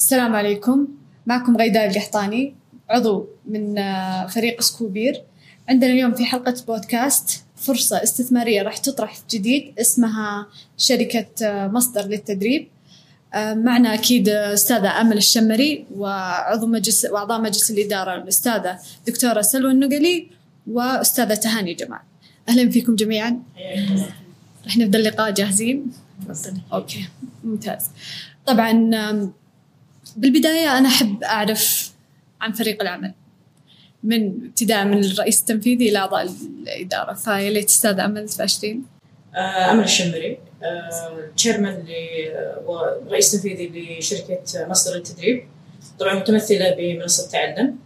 السلام عليكم. معكم غيداء القحطاني عضو من آه، فريق سكوبير. عندنا اليوم في حلقة بودكاست فرصة استثمارية راح تطرح جديد اسمها شركة آه، مصدر للتدريب. آه، معنا أكيد أستاذة أمل الشمري وعضو مجلس وأعضاء مجلس الإدارة الأستاذة دكتورة سلوى النقلي وأستاذة تهاني جمال. أهلا فيكم جميعا. راح نبدأ اللقاء جاهزين؟ أوكي ممتاز. طبعا بالبداية أنا أحب أعرف عن فريق العمل. من ابتداء من الرئيس التنفيذي إلى أعضاء الإدارة فيا ليت أستاذ أمل تباشرين آه، أمل الشمري تشيرمان ورئيس تنفيذي لشركة مصدر التدريب. طبعا متمثلة بمنصة تعلم.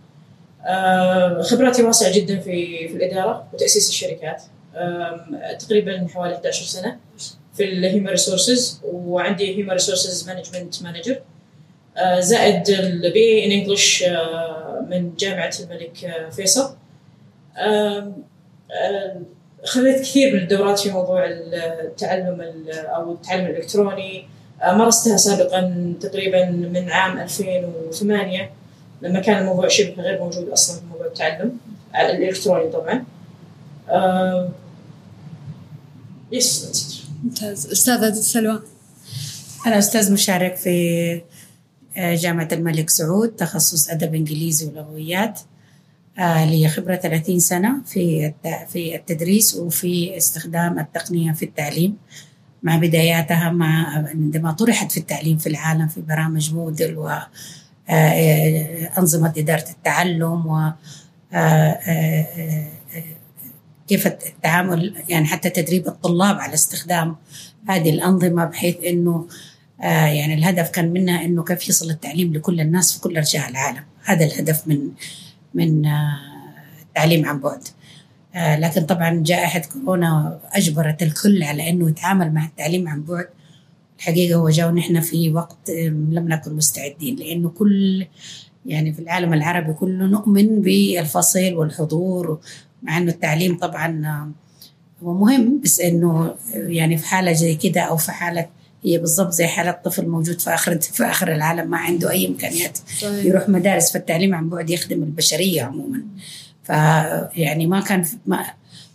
آه، خبراتي واسعة جدا في في الإدارة وتأسيس الشركات. تقريبا حوالي 11 سنة في ال human resources وعندي human resources management major زائد ال BA in English من جامعة الملك آه، فيصل. خذيت كثير من الدورات في موضوع التعلم أو التعلم الإلكتروني. آه، مارستها سابقا تقريبا من عام 2008 لما كان الموضوع شبه غير موجود أصلا في موضوع التعلم الإلكتروني طبعا. يس ممتاز. أستاذة سلوى. أنا أستاذ مشارك في آه، جامعة الملك سعود تخصص أدب إنجليزي ولغويات آه، لي خبرة 30 سنة في في التدريس وفي استخدام التقنية في التعليم. مع بداياتها مع عندما طرحت في التعليم في العالم في برامج مودل وأنظمة آه، إدارة التعلم و كيف التعامل يعني حتى تدريب الطلاب على استخدام هذه الأنظمة بحيث أنه آه يعني الهدف كان منها إنه كيف يصل التعليم لكل الناس في كل أرجاء العالم. هذا الهدف من من آه التعليم عن بعد. آه لكن طبعا جائحة كورونا أجبرت الكل على أنه يتعامل مع التعليم عن بعد. الحقيقة هو جاء ونحن في وقت لم نكن مستعدين لأنه كل يعني في العالم العربي كله نؤمن بالفصل والحضور مع أنه التعليم طبعا آه، هو مهم بس أنه يعني في حالة زي كده أو في حالة هي بالضبط زي حالة طفل موجود في آخر في آخر العالم ما عنده أي إمكانيات صحيح. يروح مدارس فالتعليم عن بعد يخدم البشرية عموما فيعني ما كان ما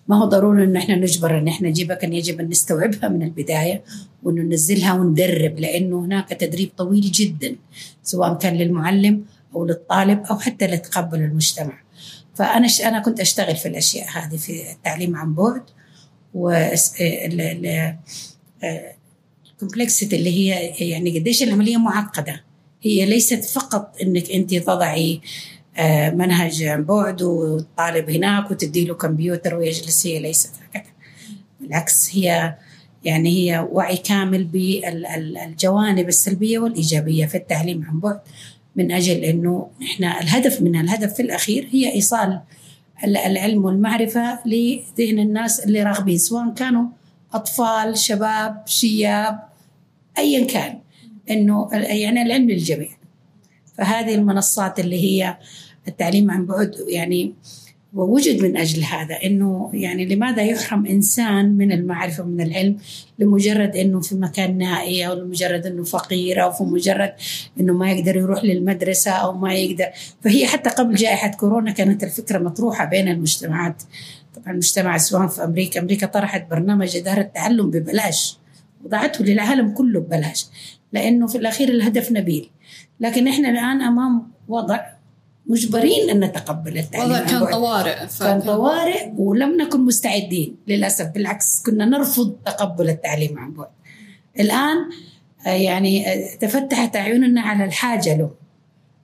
ما هو ضروري ان إحنا نجبر إن إحنا نجيبها كان يجب أن نستوعبها من البداية وانه ننزلها وندرب لأنه هناك تدريب طويل جدا سواء كان للمعلم أو للطالب أو حتى لتقبل المجتمع. فأنا أنا كنت أشتغل في الأشياء هذه في التعليم عن بعد و كومبلكسيتي اللي هي يعني قديش العملية معقدة. هي ليست فقط إنك أنت تضعي آه، منهج عن بعد والطالب هناك وتدي له كمبيوتر ويجلس هي ليست هكذا بالعكس هي يعني هي وعي كامل بالجوانب السلبية والإيجابية في التعليم عن بعد من أجل إنه إحنا الهدف منها الهدف في الأخير هي إيصال العلم والمعرفة لذهن الناس اللي راغبين سواء كانوا أطفال شباب شياب ايا كان إنه يعني العلم للجميع. فهذه المنصات اللي هي التعليم عن بعد يعني ووجد من أجل هذا إنه يعني لماذا يحرم إنسان من المعرفة ومن العلم؟ لمجرد إنه في مكان نائي أو لمجرد إنه فقير أو في مجرد إنه ما يقدر يروح للمدرسة أو ما يقدر. فهي حتى قبل جائحة كورونا كانت الفكرة مطروحة بين المجتمعات. طبعا المجتمع سواء في أمريكا أمريكا طرحت برنامج إدارة التعلم ببلاش. وضعته للعالم كله ببلاش لأنه في الأخير الهدف نبيل. لكن إحنا الآن أمام وضع مجبرين أن نتقبل التعليم. وضع كان طوارئ كان طوارئ. ولم نكن مستعدين للأسف. بالعكس كنا نرفض تقبل التعليم عن بعد. الآن آه، يعني آه، تفتحت اعيننا على الحاجة له.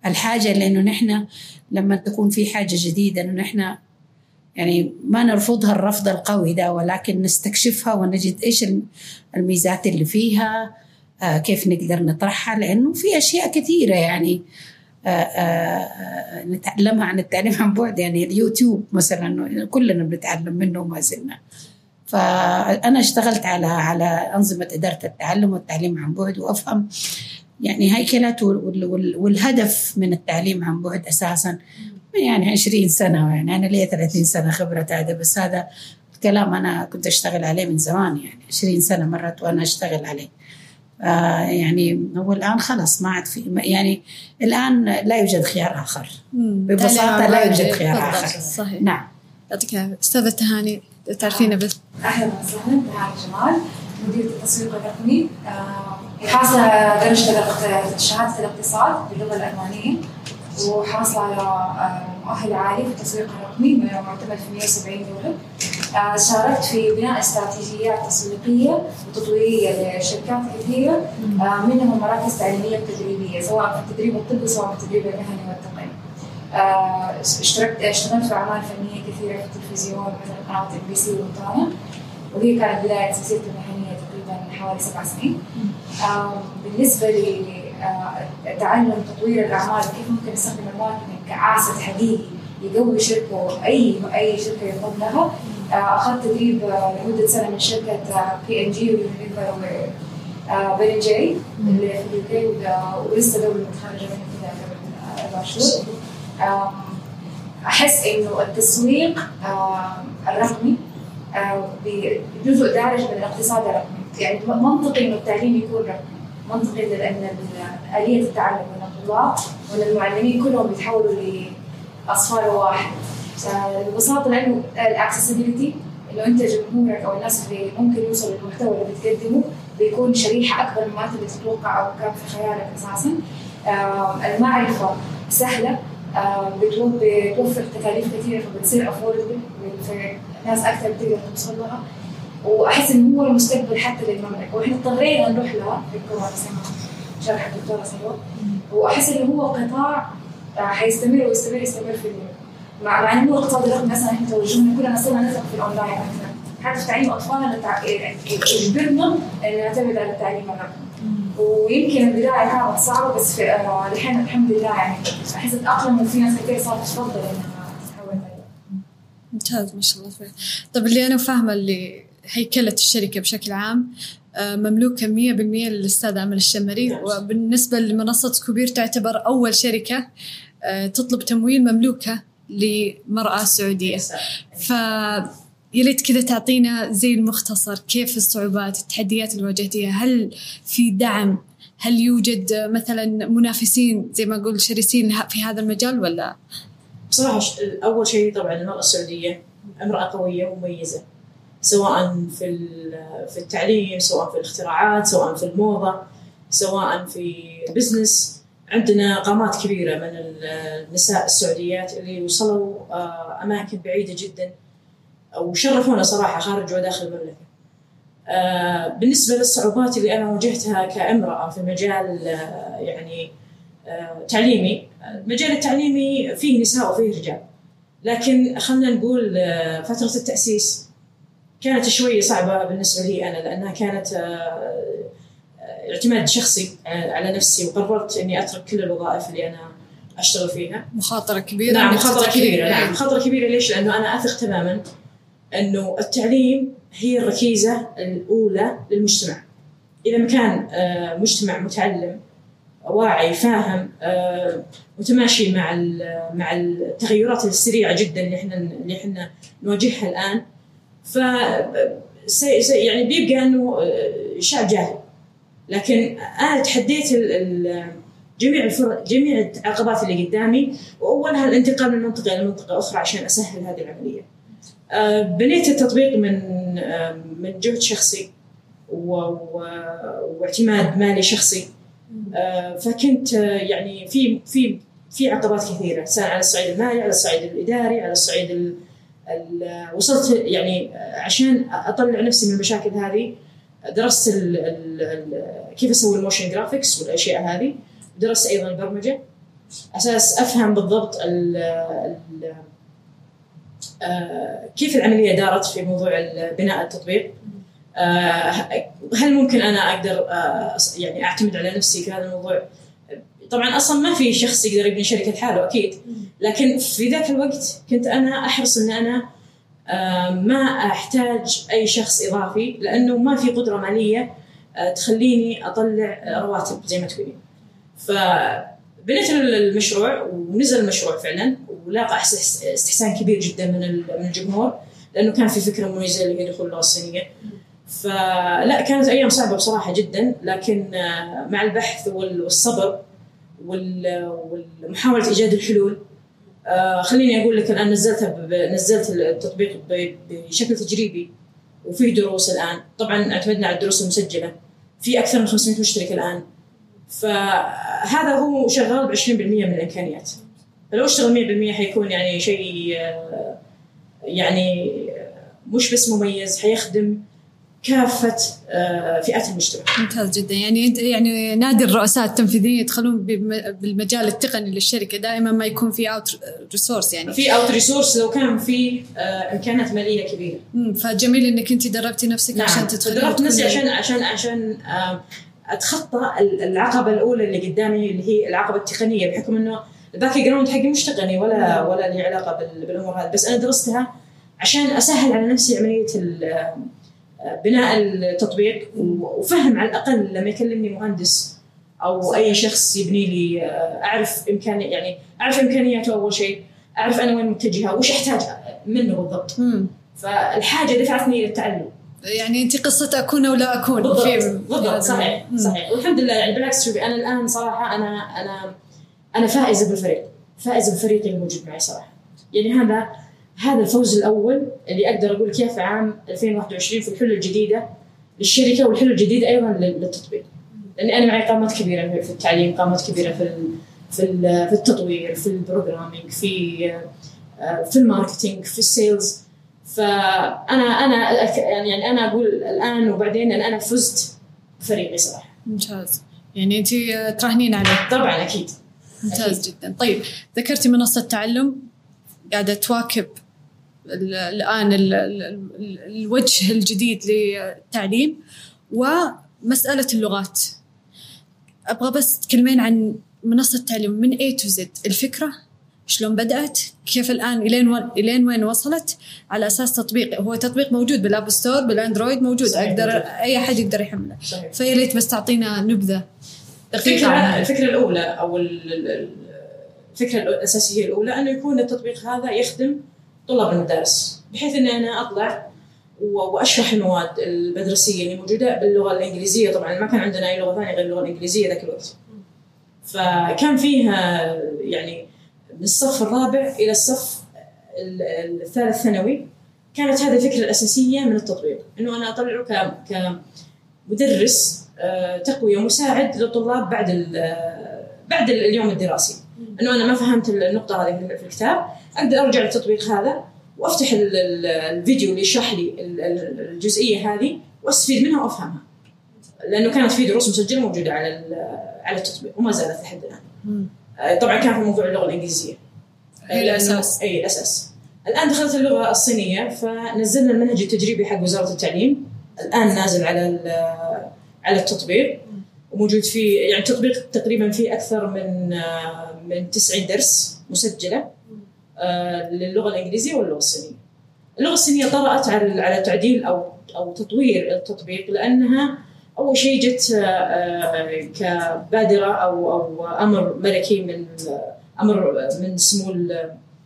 الحاجة لأنه نحن لما تكون في حاجة جديدة إنه نحن يعني ما نرفضها الرفض القوي ده ولكن نستكشفها ونجد إيش الميزات اللي فيها آه كيف نقدر نطرحها لأنه في أشياء كثيرة يعني آه آه نتعلمها عن التعليم عن بعد. يعني اليوتيوب مثلا كلنا بنتعلم منه وما زلنا. فأنا اشتغلت على على أنظمة إدارة التعلم والتعليم عن بعد وأفهم يعني هيكلات والهدف من التعليم عن بعد أساسا. يعني 20 سنة يعني. أنا لي 30 سنة خبرة هذا بس هذا الكلام أنا كنت أشتغل عليه من زمان يعني. 20 سنة مرت وأنا أشتغل عليه. آه يعني هو الآن خلص ما عاد في يعني الآن لا يوجد خيار آخر. تعليم لا يوجد. خيار. آخر. صحيح. نعم. يعطيك العافية. أستاذة تهاني تعرفينا بس أهلا وسهلا. تهاني جمال مديرة التسويق الرقمي آه، حاصلة درجة شهادة الاقتصاد باللغة الألمانية. وحاصلة على آه، مؤهل عالي في التسويق الرقمي معتمد في 170 دولة آه، شاركت في بناء استراتيجيات تسويقية وتطويرية لشركات كثيرة آه، منهم مراكز تعليمية وتدريبية سواء في التدريب الطبي سواء في التدريب المهني والتقني آه، اشتركت اشتغلت في أعمال فنية كثيرة في التلفزيون مثل قناة ام بي سي وروتانا وهي كانت بداية مسيرتي المهنية تقريبا حوالي سبع سنين. آه، بالنسبة لتعلم تطوير الأعمال وكيف ممكن نستخدم ال marketing ك asset حقيقي يقوي شركة أي أي شركة ينضم لها آه، أخذت تدريب آه، لمدة سنة من شركة بي ان جي ويونيليفر وبن جي اللي في ال UK ولسه دولة متخرجة منها كذا قبل أربع شهور أحس إنه التسويق الرقمي ب- جزء دارج من الاقتصاد الرقمي. يعني منطقي إنه التعليم يكون رقمي. منطقي لأن ال- آلية التعلم من الطلاب وإن المعلمين كلهم بيتحولوا لأصفار وواحد. ببساطه لأنه ال accessibility إنه أنت جمهورك أو الناس اللي ممكن يوصلوا للمحتوى اللي بتقدمه بيكون شريحة أكبر مما أنت بتتوقع أو كان في خيالك أساسا. المعرفة سهلة. بتوفر تكاليف كثيرة فبتصير affordable ناس أكثر بتقدر توصل لها. وأحس إنه هو المستقبل حتى للمملكة. وإحنا اضطرينا نروح في الكورونا شرح الدكتورة سلوى وأحس إنه هو قطاع آه، حيستمر ويستمر يستمر في مع مع إنه الاقتصاد الرقمي أصلا إحنا توجهنا كلنا صرنا نثق في الأونلاين أكثر. حتى في تعليم أطفالنا التع- يجبرنا ان نعتمد على التعليم الرقمي ويمكن البداية كانت صعبة بس في آه، الحين الحمد لله يعني أحس أتأقلم وفي ناس كثير صارت تفضل إنها تتحول. ممتاز ما شاء الله. فيه. طب اللي أنا فاهمة اللي هيكلة الشركة بشكل عام آه، مملوكة 100% للأستاذ أمل الشمري. وبالنسبة لمنصة سكوبير تعتبر أول شركة آه، تطلب تمويل مملوكة لمرأة سعودية. ف يا كذا تعطينا زي المختصر كيف الصعوبات التحديات اللي واجهتيها؟ هل في دعم؟ هل يوجد مثلا منافسين زي ما أقول شرسين في هذا المجال ولا؟ بصراحة ش- أول شيء طبعا المرأة السعودية امرأة قوية ومميزة. سواء في في التعليم سواء في الاختراعات سواء في الموضة سواء في بزنس عندنا قامات كبيرة من ال- النساء السعوديات اللي وصلوا آه، أماكن بعيدة جدا وشرفونا صراحة خارج وداخل المملكة. آه، بالنسبة للصعوبات اللي أنا واجهتها كامرأة في مجال آه، يعني تعليمي المجال التعليمي فيه نساء وفيه رجال. لكن خلينا نقول فترة التأسيس كانت شوية صعبة بالنسبة لي أنا لأنها كانت آه، آه، اعتماد شخصي على نفسي وقررت إني أترك كل الوظائف اللي أنا أشتغل فيها. مخاطرة كبيرة نعم مخاطرة كبيرة نعم مخاطرة كبيرة. ليش؟ لأنه أنا أثق تماما أنه التعليم هي الركيزة الأولى للمجتمع. إذا ما كان آه، مجتمع متعلم واعي فاهم متماشي مع مع التغيرات السريعة جدا اللي إحنا اللي إحنا نواجهها الآن ف يعني بيبقى إنه آه، شعب جاهل لكن أنا تحديت ال- ال- جميع الفرق جميع العقبات اللي قدامي وأولها الانتقال من منطقة إلى منطقة أخرى عشان أسهل هذه العملية. آه، بنيت التطبيق من آه، من جهد شخصي واعتماد مالي شخصي فكنت يعني في في في عقبات كثيرة سواء على الصعيد المالي على الصعيد الإداري على الصعيد ال ال وصلت يعني عشان أطلع نفسي من المشاكل هذه درست ال ال ال كيف أسوي ال motion graphics والأشياء هذه. درست أيضا البرمجه أساس أفهم بالضبط ال ال آه، كيف العملية دارت في موضوع بناء التطبيق. آه، هل ممكن أنا أقدر آه، يعني أعتمد على نفسي في هذا الموضوع؟ طبعا أصلا ما في شخص يقدر يبني شركة حاله أكيد. لكن في ذاك الوقت كنت أنا أحرص إن أنا آه، ما أحتاج أي شخص إضافي لأنه ما في قدرة مالية آه، تخليني أطلع رواتب زي ما تقولين. فبنيت المشروع ونزل المشروع فعلا ولاقى استحسان كبير جدا من من الجمهور لأنه كان في فكرة مميزة اللي هي دخول اللغة الصينيه فلا كانت أيام صعبة بصراحة جدا لكن آه، مع البحث وال- والصبر وال- ومحاوله إيجاد الحلول. آه، خليني أقول لك الان نزلتها نزلت التطبيق بشكل تجريبي وفي دروس الآن. طبعا أعتمدنا على الدروس المسجلة. في أكثر من 500 مشترك الآن. فهذا هو شغال ب 20% من الإمكانيات. فلو أشتغل 100% حيكون يعني شيء آه، يعني مش بس مميز حيخدم كافة آه، فئات المجتمع. ممتاز جدا. يعني انت يعني نادي الرؤساء التنفيذيين يدخلون بالمجال التقني للشركة دائما ما يكون في outsource يعني. في outsource لو كان في آه، إمكانات مالية كبيرة. مم، فجميل إنك أنت دربتي نفسك عشان تدخلي دربت نفسي عشان عشان عشان آم، أتخطى ال- العقبة الأولى اللي قدامي اللي هي العقبة التقنية بحكم إنه ال background حقي مش تقني ولا ولا لي علاقة بال- بالأمور هذه. بس أنا درستها عشان أسهل على نفسي عملية ال- آه، بناء التطبيق وفهم على الأقل لما يكلمني مهندس أو أي شخص يبني لي آه، أعرف امكاني يعني أعرف إمكانياته أول شيء أعرف أنا وين متجهة وش احتاج منه بالضبط. فالحاجة دفعتني للتعلم. يعني أنت قصه أكون أو لا أكون بالضبط. في- بالضبط. صحيح. مم. صحيح. والحمد لله يعني بالعكس شوفي أنا الآن صراحة أنا أنا أنا فائزة بالفريق. فائزة بالفريق اللي موجود معي صراحة. يعني هذا هذا الفوز الأول اللي أقدر أقول لك اياه في عام 2021 في الحلول الجديدة للشركة والحلول الجديدة أيضا لل- للتطبيق. لأني أنا معي قامات كبيرة في التعليم قامات كبيرة في في في التطوير في البروجرامينج في آه، في ال marketing في ال sales. فانا أنا يعني أنا أقول الآن وبعدين إن أنا فزت بفريقي صراحة. ممتاز. يعني أنت تراهنين عليه. طبعا أكيد. ممتاز جدا. طيب ذكرتي منصة تعلم قاعدة تواكب الآن ال- ال- ال- الوجه الجديد للتعليم ومسألة اللغات. أبغى بس تكلمين عن منصة التعليم من A to Z. الفكرة شلون بدأت؟ كيف الآن؟ إلين إلين وين وصلت؟ على أساس تطبيق هو تطبيق موجود بال App Store بالأندرويد موجود. صحيح، أقدر موجود. أي أحد يقدر يحمله. صحيح. فيا ليت بس تعطينا نبذة. دقيقة. الفكرة عنها الفكرة الأولى أو ال- ال- ال- الفكرة الأساسية الأولى أنه يكون التطبيق هذا يخدم طلاب المدارس بحيث اني أنا أطلع وأشرح المواد المدرسية اللي موجودة باللغة الإنجليزية. طبعا ما كان عندنا أي لغة ثانية غير اللغة الإنجليزية ذاك الوقت. فكان فيها يعني من الصف الرابع إلى الصف ال- الثالث ثانوي كانت هذه الفكرة الأساسية من التطبيق. إنه أنا أطلعه كمدرس آه، تقوية مساعد للطلاب بعد بعد اليوم الدراسي. إنه أنا ما فهمت النقطة هذه في الكتاب. أقدر أرجع للتطبيق هذا وأفتح ال- ال- الفيديو اللي يشرح لي ال- ال- الجزئية هذه وأستفيد منها وأفهمها. لأنه كانت في دروس مسجلة موجودة على على التطبيق وما زالت لحد الآن. آه، طبعا كان في موضوع اللغة الإنجليزية. هي الأساس. إي الأساس. الآن دخلت اللغة الصينية فنزلنا المنهج التجريبي حق وزارة التعليم. الآن نازل على على التطبيق. وموجود فيه يعني التطبيق تقريبا فيه أكثر من آه، من 90 درس مسجلة. للغة الإنجليزية واللغة الصينية. اللغة الصينية طرأت على على تعديل أو أو تطوير التطبيق لأنها أول شيء جت آه، آه، كبادرة أو أو أمر ملكي من آه، أمر من سمو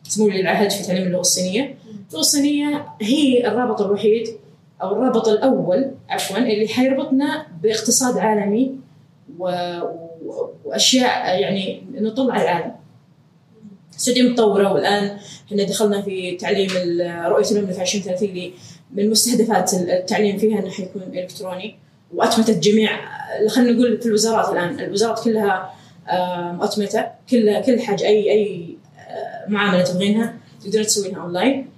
سمو ولي العهد في تعليم اللغة الصينية. اللغة الصينية هي الرابط الوحيد أو الرابط الأول عفوا اللي حيربطنا باقتصاد عالمي. وأشياء يعني نطلع العالم. السعودية متطورة والآن إحنا دخلنا في تعليم رؤية في 2030 اللي من مستهدفات التعليم فيها إنه حيكون إلكتروني واتمته جميع خلينا نقول في الوزارات الآن. الوزارات كلها مؤتمته كل كل حاجة اي أي آه، معاملة تبغينها تقدرين تسوينها أونلاين.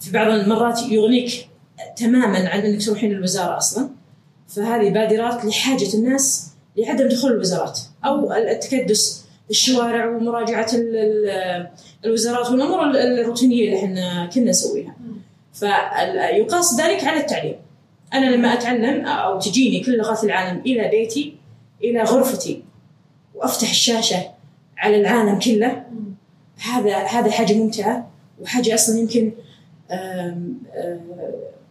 في بعض المرات يغنيك تماما عن إنك تروحين للوزارة أصلا. فهذه بادرات لحاجة الناس لعدم دخول الوزارات أو التكدس الشوارع ومراجعة ال- ال- الوزارات والأمور ال- الروتينية اللي إحنا كنا نسويها. فيقاس ذلك على التعليم. أنا لما أتعلم أو تجيني كل لغات العالم إلى بيتي إلى غرفتي وأفتح الشاشة على العالم كله هذا هذا حاجة ممتعة وحاجة أصلا يمكن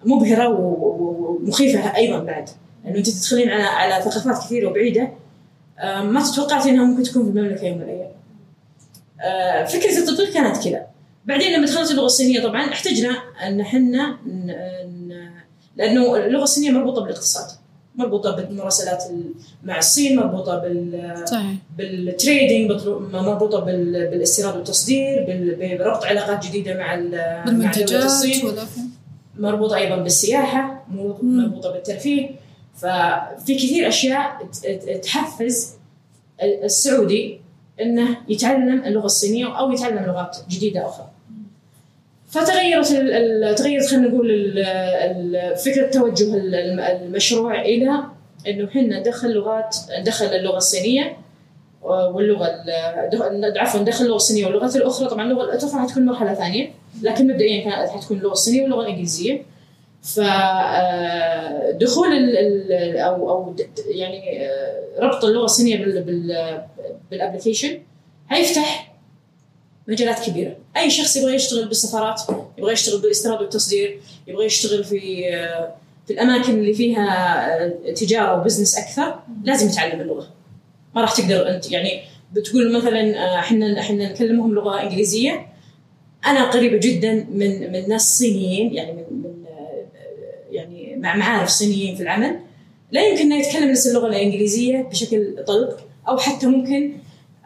مبهرة ومخيفة أيضا بعد. لأنه أنت تدخلين على على ثقافات كثيرة وبعيدة ما تتوقعتي إنها ممكن تكون في المملكة يوم من الأيام. فكرة التطبيق كانت كذا. بعدين لما دخلت اللغة الصينية طبعا احتجنا أن إحنا لأنه اللغة الصينية مربوطة بالاقتصاد مربوطة بالمراسلات ال- مع الصين مربوطة بال صحيح بالتريدينج مربوطة بال- بالاستيراد والتصدير بال- بربط علاقات جديدة مع ال- مع بالمنتجات الصين ولا مربوطة أيضا بالسياحة مم. مربوطة بالترفيه ففي كثير أشياء تحفز السعودي إنه يتعلم اللغة الصينية أو يتعلم لغات جديدة أخرى. فتغيرت تغيرت خلينا نقول فكرة توجه ال- الم- المشروع إلى إنه إحنا ندخل لغات ندخل اللغة الصينية واللغة عفوا ندخل اللغة الصينية واللغات الأخرى طبعا اللغة الأخرى حتكون مرحلة ثانية لكن مبدئيا حتكون اللغة الصينية واللغة الإنجليزية فدخول أو أو د- يعني آه، ربط اللغة الصينية بال بال بال application هيفتح مجالات كبيرة. أي شخص يبغى يشتغل بالسفارات يبغى يشتغل بالإستيراد والتصدير يبغى يشتغل في آه، في الأماكن اللي فيها آه، تجارة و business أكثر لازم يتعلم اللغة. ما راح تقدر أنت يعني بتقول مثلا آه، إحنا إحنا نكلمهم لغة إنجليزية. أنا قريبة جدا من من ناس صينيين يعني من آه، مع معارف صينيين في العمل. لا يمكن إنه يتكلم نفس اللغة الإنجليزية بشكل طلق أو حتى ممكن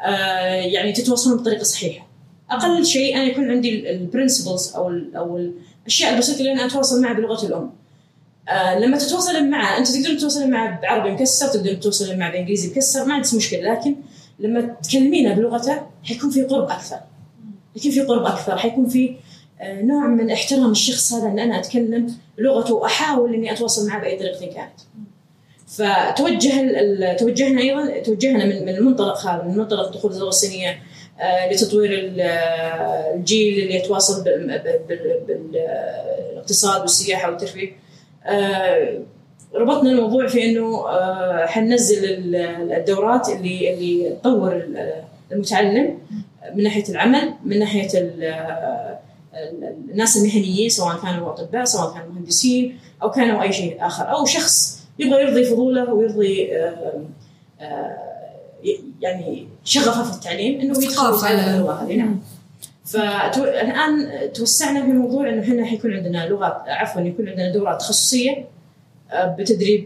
آه، يعني تتواصلون بطريقة صحيحة. أقل شيء أنا يكون عندي البرنسبلز أو أو الأشياء البسيطة اللي أنا أتواصل معها بلغتي الأم. آه لما تتواصل معه أنت تقدر تتواصل معه بعربي مكسر تقدر تتواصل معه بإنجليزي مكسر ما عندك مشكلة. لكن لما تكلمينه بلغته حيكون في قرب أكثر. حيكون في قرب أكثر حيكون في نوع من احترام الشخص هذا ان أنا أتكلم لغته وأحاول إني أتواصل معه بأي طريقة كانت. فتوجه توجهنا أيضا توجهنا من من المنطلق هذا من منطلق دخول اللغة الصينية آه، لتطوير آه، الجيل اللي يتواصل بالاقتصاد والسياحة والترفيه. آه، ربطنا الموضوع في إنه آه، حننزل ال- الدورات اللي اللي تطور ال- المتعلم من ناحية العمل من ناحية الناس المهنيين سواء كانوا أطباء سواء كانوا مهندسين أو كانوا أي شيء آخر. أو شخص يبغى يرضي فضوله ويرضي آه، آه، يعني شغفه في التعليم إنه يدخل. يتعلم اللغة. هذه نعم. فالان توسعنا في موضوع إنه إحنا حيكون عندنا لغات عفوا يكون عندنا دورات تخصصية آه، بتدريب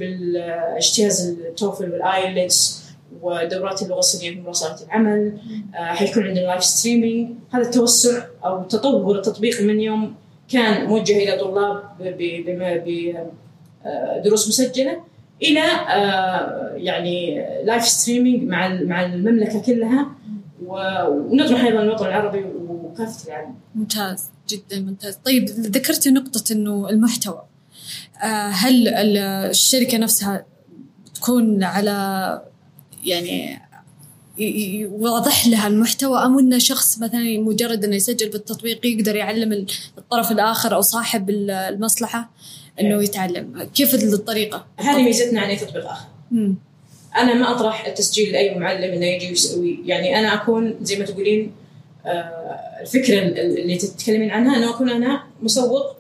اجتياز ال TOEFL وال IELTS. ودورات اللغة الصينيه في مراسلات العمل آه، حيكون عندنا live streaming هذا التوسع أو تطور التطبيق من يوم كان موجه إلى طلاب بدروس مسجلة إلى آه، يعني live streaming مع مع المملكة كلها. ونطرح أيضا الوطن العربي وكافة العالم. ممتاز جدا ممتاز. طيب ذكرت نقطة إنه المحتوى. آه، هل ال- الشركة نفسها تكون على يعني ي- ي- واضح لها المحتوى أم إنه شخص مثلا مجرد إنه يسجل بالتطبيق يقدر يعلم ال- الطرف الآخر أو صاحب ال- المصلحة إنه يتعلم كيف الطريقة؟ هذه ميزتنا عن اي تطبيق اخر. مم. أنا ما أطرح التسجيل لأي معلم إنه يجي ويسوي يعني أنا أكون زي ما تقولين آه، الفكرة ال- اللي تتكلمين عنها انه أكون أنا مسوق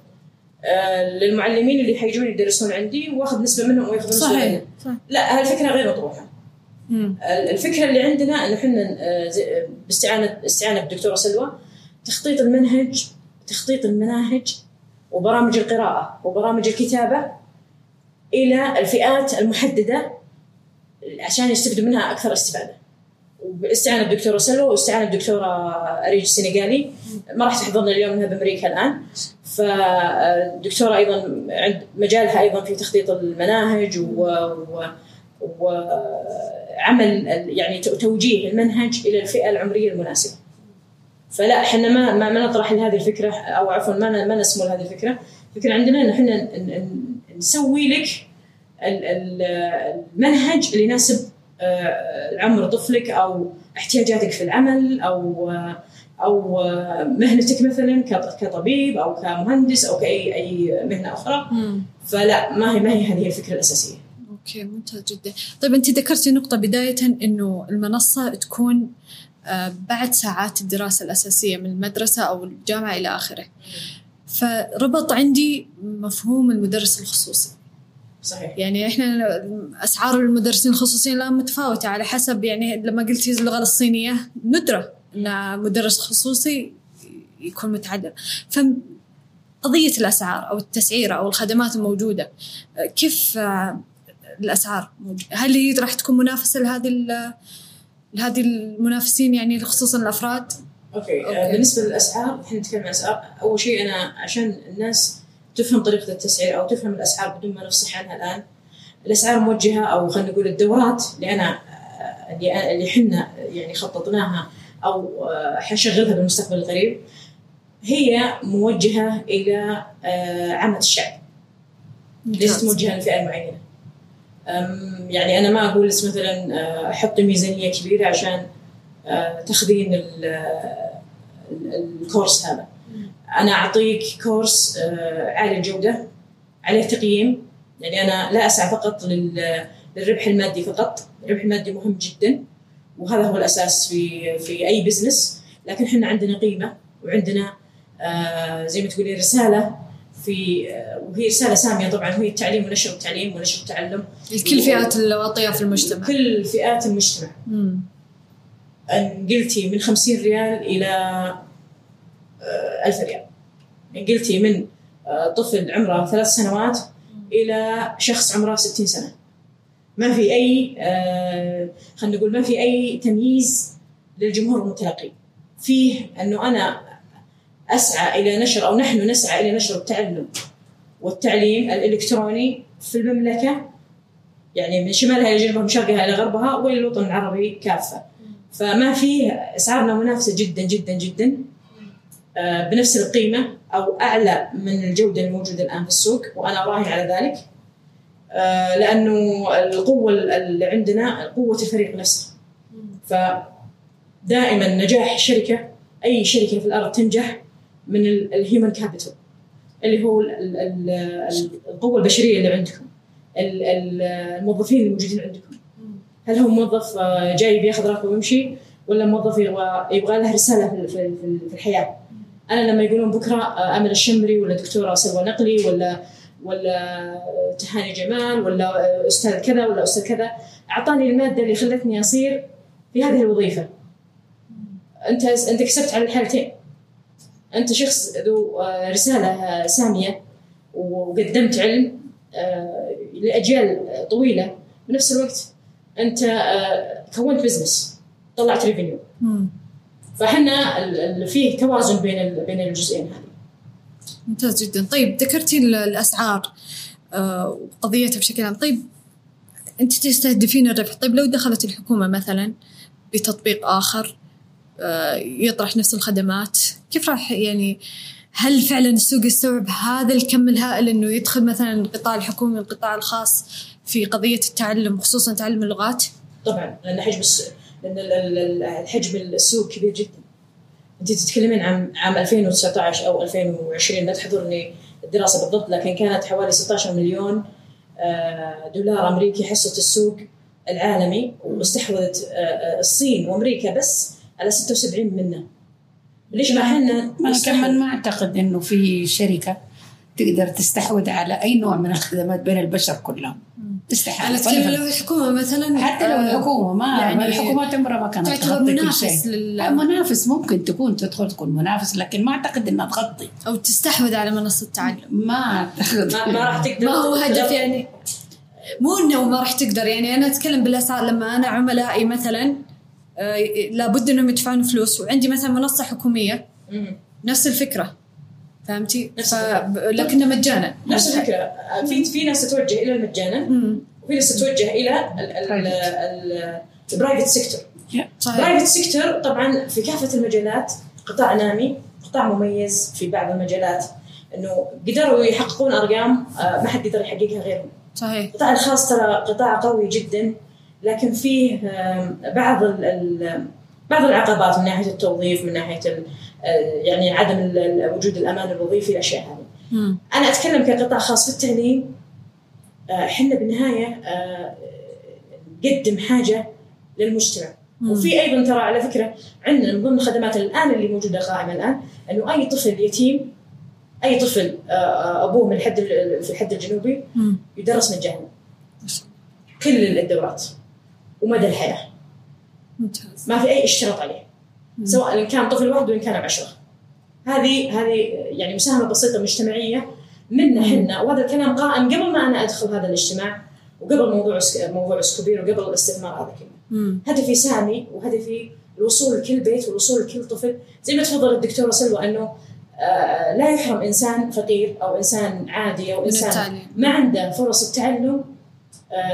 آه، للمعلمين اللي حيجون يدرسون عندي وأخذ نسبة منهم وياخذ نسبة صحيح منهم. لا هالفكرة غير مطروحة. الفكرة اللي عندنا إنه إحنا آه، زي- باستعانة استعانة بالدكتورة سلوى تخطيط المنهج تخطيط المناهج وبرامج القراءة وبرامج الكتابة إلى الفئات المحددة عشان يستفيدوا منها أكثر استفادة. وباستعانه بالدكتورة سلوى واستعانة بالدكتورة أريج السنغالي ما راح تحضرنا اليوم إنها بأمريكا الآن فالدكتوره أيضا عند مجالها أيضا في تخطيط المناهج و, و وعمل يعني توجيه المنهج إلى الفئة العمرية المناسبة. فلا إحنا ما ما, نطرح لهذه الفكرة أو عفوا ما ما نسمو لهذه الفكرة، الفكرة عندنا ان إحنا نسوي لك ال- ال- المنهج اللي يناسب آه، عمر طفلك أو احتياجاتك في العمل أو آه، أو آه، مهنتك مثلا كط- كطبيب أو كمهندس أو كأي أي مهنة أخرى. فلا ما هي ما هي هذه الفكرة الأساسية. أوكي ممتاز جدا. طيب انت ذكرتي نقطة بداية إنه المنصة تكون آه، بعد ساعات الدراسة الأساسية من المدرسة أو الجامعة إلى آخره. فربط عندي مفهوم المدرس الخصوصي. صحيح. يعني إحنا أسعار المدرسين الخصوصيين الان متفاوتة على حسب يعني لما قلتي اللغة الصينية ندرة إن مدرس خصوصي يكون متعلم. ف قضيه الأسعار أو التسعيره أو الخدمات الموجودة آه، كيف الأسعار؟ هل هي راح تكون منافسة لهذه لهذه المنافسين يعني خصوصا الأفراد؟ Okay, okay. Okay. بالنسبة للأسعار إحنا نتكلم عن الأسعار أول شيء أنا عشان الناس تفهم طريقة التسعير أو تفهم الأسعار بدون ما نفصح عنها الآن الأسعار موجهة أو خلينا نقول الدورات اللي أنا اللي اللي إحنا يعني خططناها أو آه، حنشغلها بالمستقبل القريب هي موجهة إلى آه، عامة الشعب ليست موجهة لفئة معينة يعني أنا ما أقول بس مثلا آه، أحط ميزانية كبيرة عشان آه، ال- ال- الكورس هذا. أنا أعطيك كورس آه، عالي الجودة عليه تقييم يعني أنا لا أسعى فقط لل- للربح المادي فقط. الربح المادي مهم جدا وهذا هو الأساس في في أي بزنس لكن إحنا عندنا قيمة وعندنا آه، زي ما تقولي رسالة في آه، وهي رسالة سامية طبعا وهي التعليم ونشر التعليم ونشر التعلم لكل فئات الوطيه في المجتمع. كل فئات المجتمع. مم. أن قلتي من 50 ريال إلى آه، 1000 ريال. ان قلتي من آه، طفل عمره ثلاث سنوات إلى شخص عمره 60 سنة. ما في أي آه، خلينا نقول ما في أي تمييز للجمهور المتلقي. فيه أنه أنا أسعى إلى نشر أو نحن نسعى إلى نشر التعلم والتعليم الإلكتروني في المملكة. يعني من شمالها إلى جنوبها من شرقها إلى غربها والى الوطن العربي كافة. فما فيه أسعارنا منافسة جدا جدا جدا. آه، بنفس القيمة أو أعلى من الجودة الموجودة الآن في السوق وأنا راهن على ذلك. آه، لأنه القوة اللي عندنا قوة الفريق نفسه. فدائما نجاح شركة أي شركة في الأرض تنجح. من ال human capital اللي هو ال- ال- ال- القوة البشرية اللي عندكم ال- ال- الموظفين الموجودين عندكم. هل هو موظف آه، جاي بياخذ راتبه ويمشي ولا موظف يبغى يبغى له رسالة في- الحياة؟ أنا لما يقولون بكرة آه، أمل الشمري ولا دكتورة سلوى نقلي ولا ولا تهاني جمال ولا آه، أستاذ كذا ولا أستاذ كذا أعطاني المادة اللي خلتني أصير في هذه الوظيفة. أنت أنت كسبت على الحالتين. أنت شخص ذو آه، رسالة آه، سامية وقدمت علم آه، لأجيال طويلة. بنفس الوقت أنت كونت business طلعت revenue. فاحنا فيه توازن بين بين الجزئين هذه. ممتاز جدا. طيب ذكرتي ال- الأسعار وقضيتها بشكل عام. طيب أنت تستهدفين الربح. طيب لو دخلت الحكومة مثلا بتطبيق آخر يطرح نفس الخدمات كيف راح يعني هل فعلا السوق يستوعب هذا الكم الهائل إنه يدخل مثلا القطاع الحكومي والقطاع الخاص في قضية التعلم خصوصا تعلم اللغات؟ طبعا لأن حجم. لأن ال- ال- ال- الحجم السوق كبير جدا أنت تتكلمين عن عام 2019 أو 2020 لا تحضرني الدراسة بالضبط لكن كانت حوالي 16 مليون آه، دولار أمريكي حصة السوق العالمي واستحوذت آه، آه، الصين وأمريكا بس على 76 منه ليش ما إحنا ما؟ كمان ما أعتقد إنه في شركة تقدر تستحوذ على أي نوع من الخدمات بين البشر كلهم. تستحيل أنا اتكلم لو الحكومة مثلا حتى لو آه، الحكومة ما يعني الحكومات عمرها ما كانت تعتبر تغطي كل منافس شيء لل- آه، منافس ممكن تكون تدخل تكون منافس لكن ما أعتقد إنها تغطي. أو تستحوذ على منصة التعلم ما أعتقد. ما, ما راح تقدر ما هو هدف. يعني. مو إنه ما راح تقدر يعني أنا أتكلم بالاسعار لما أنا عملائي مثلا لابد إنهم يدفعون فلوس. وعندي مثلا منصة حكومية. نفس الفكرة. فهمتي؟ نفس ف... لكنها مجانا. نفس الفكرة. في في ناس تتوجه إلى المجانا. وفي ناس تتوجه إلى ال private sector صحيح private sector طبعا في كافة المجالات قطاع نامي قطاع مميز في بعض المجالات. إنه قدروا يحققون أرقام آه، ما حد يقدر يحققها غيرهم. صحيح. القطاع الخاص ترى قطاع قوي جدا. لكن فيه بعض بعض العقبات من ناحية التوظيف من ناحية آه، يعني عدم وجود الأمان الوظيفي الأشياء هذه مم. أنا أتكلم كقطاع خاص في التعليم آه، إحنا بالنهاية آه، نقدم حاجة للمجتمع مم. وفي أيضا ترى على فكرة عندنا من ضمن الخدمات الآن اللي موجودة قائمة الآن إنه أي طفل يتيم أي طفل أبوه من الحد ال- في الحد الجنوبي. يدرس مجانا كل الدورات ومدى الحياة ممتاز. ما في أي اشتراط عليه. مم. سواء إن كان طفل واحد وإن كان بعشره هذه هذه يعني مساهمة بسيطة مجتمعية. منا إحنا. وهذا الكلام قائم قبل ما أنا أدخل هذا الاجتماع وقبل موضوع موضوع اسكوبير وقبل الاستثمار هذا كله. هدفي سامي وهدفي الوصول لكل بيت والوصول لكل طفل. زي ما تفضل الدكتورة سلوى إنه آه لا يحرم إنسان فقير أو إنسان عادي أو إنسان ما عنده فرص التعلم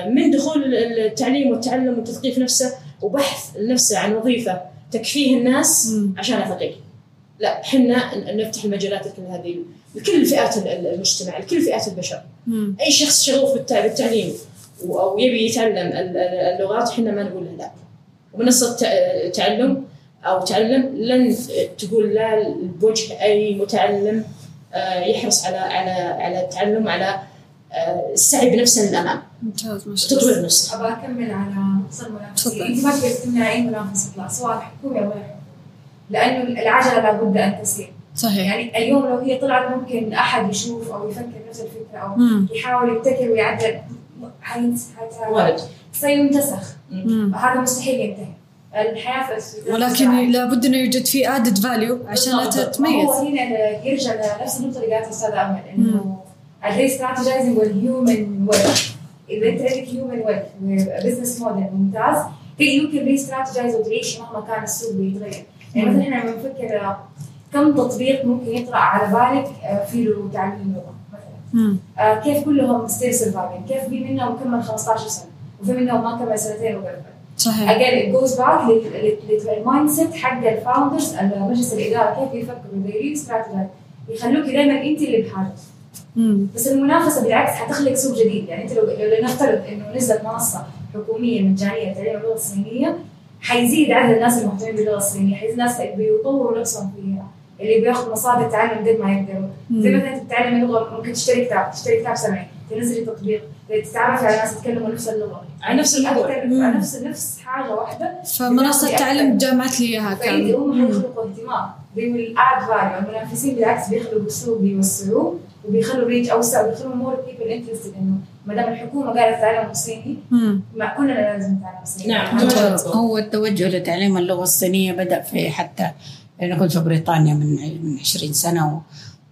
من دخول التعليم والتعلم والتثقيف نفسه وبحث نفسه عن وظيفة تكفيه الناس عشان فقير لا إحنا نفتح المجالات لكل هذه لكل فئات المجتمع لكل فئات البشر. مم. أي شخص شغوف بالتعليم أو يبي يتعلم اللغات إحنا ما نقول له لا. ومنصة تعلم أو تعلم لن تقول لا بوجه أي متعلم آه، يحرص على على على التعلم على آه، السعي بنفسه للامام ممتاز ما شاء الله. تطوير نفسه. أبغى أكمل على نقص المنافسين. تفضل. انت ما تقدر تمنع أي منافسة تطلع سواء حكومي أو غير حكومي لأنه العجلة لابد أن تسير. صحيح. يعني اليوم لو هي طلعت ممكن أحد يشوف أو يفكر نفس الفكرة أو مم. يحاول يبتكر ويعدل. وارد سينتسخ. هذا مستحيل ينتهي. الحياة في ولكن لابد أنه يوجد في added value عشان بالضبط. تتميز. هو هنا يرجع لنفس النقطة اللي قالتها الأستاذة أمل إنه ال re-strategizing وال human work اذا انت عندك human work و business model ممتاز تقدر يمكن re-strategize وتعيش مهما كان السوق بيتغير. يعني مثلا إحنا لما نفكر آه، كم تطبيق ممكن يطرا على بالك آه، في له تعليم لغه مثلا. آه، كيف كلهم still surviving كيف في منهم كمل 15 سنة؟ وفي منهم ما كمل سنتين وقفل صحيح. Again it goes back لل mindset حق ال founders مجلس الإدارة كيف يفكروا they really strategize. يخلوك دائما أنت اللي بحاجة. مم. بس المنافسة بالعكس حتخلق سوق جديد. يعني انت لو لو نفترض إنه نزلت منصة حكومية مجانيه لتعليم اللغة الصينية حيزيد عدد الناس المهتمين باللغة الصينية. حيزيد الناس بيطوروا نفسهم فيها. اللي بياخذوا مصادر تعلم قد ما يقدروا. زي. مثلا انت تتعلم اللغة ممكن تشتري كتاب تشتري كتاب سمعي. تنزلي تطبيق تتعرفي على ناس يتكلموا نفس اللغة. على نفس مم. على نفس نفس حاجة واحدة. فمنصة التعلم جامعت لي اياها فإذا كامل هم. حيخلقوا اهتمام will add value المنافسين بالعكس بيخلقوا اسلوب بيوسعوه. وبيخلوا reach أوسع وبيخلوا more people interested إنه ما دام الحكومة قالت تعلم الصيني. ما كلنا لازم نتعلم الصيني نعم. هو التوجه لتعليم اللغة الصينية بدأ في حتى أنا كنت في بريطانيا من من 20 سنة و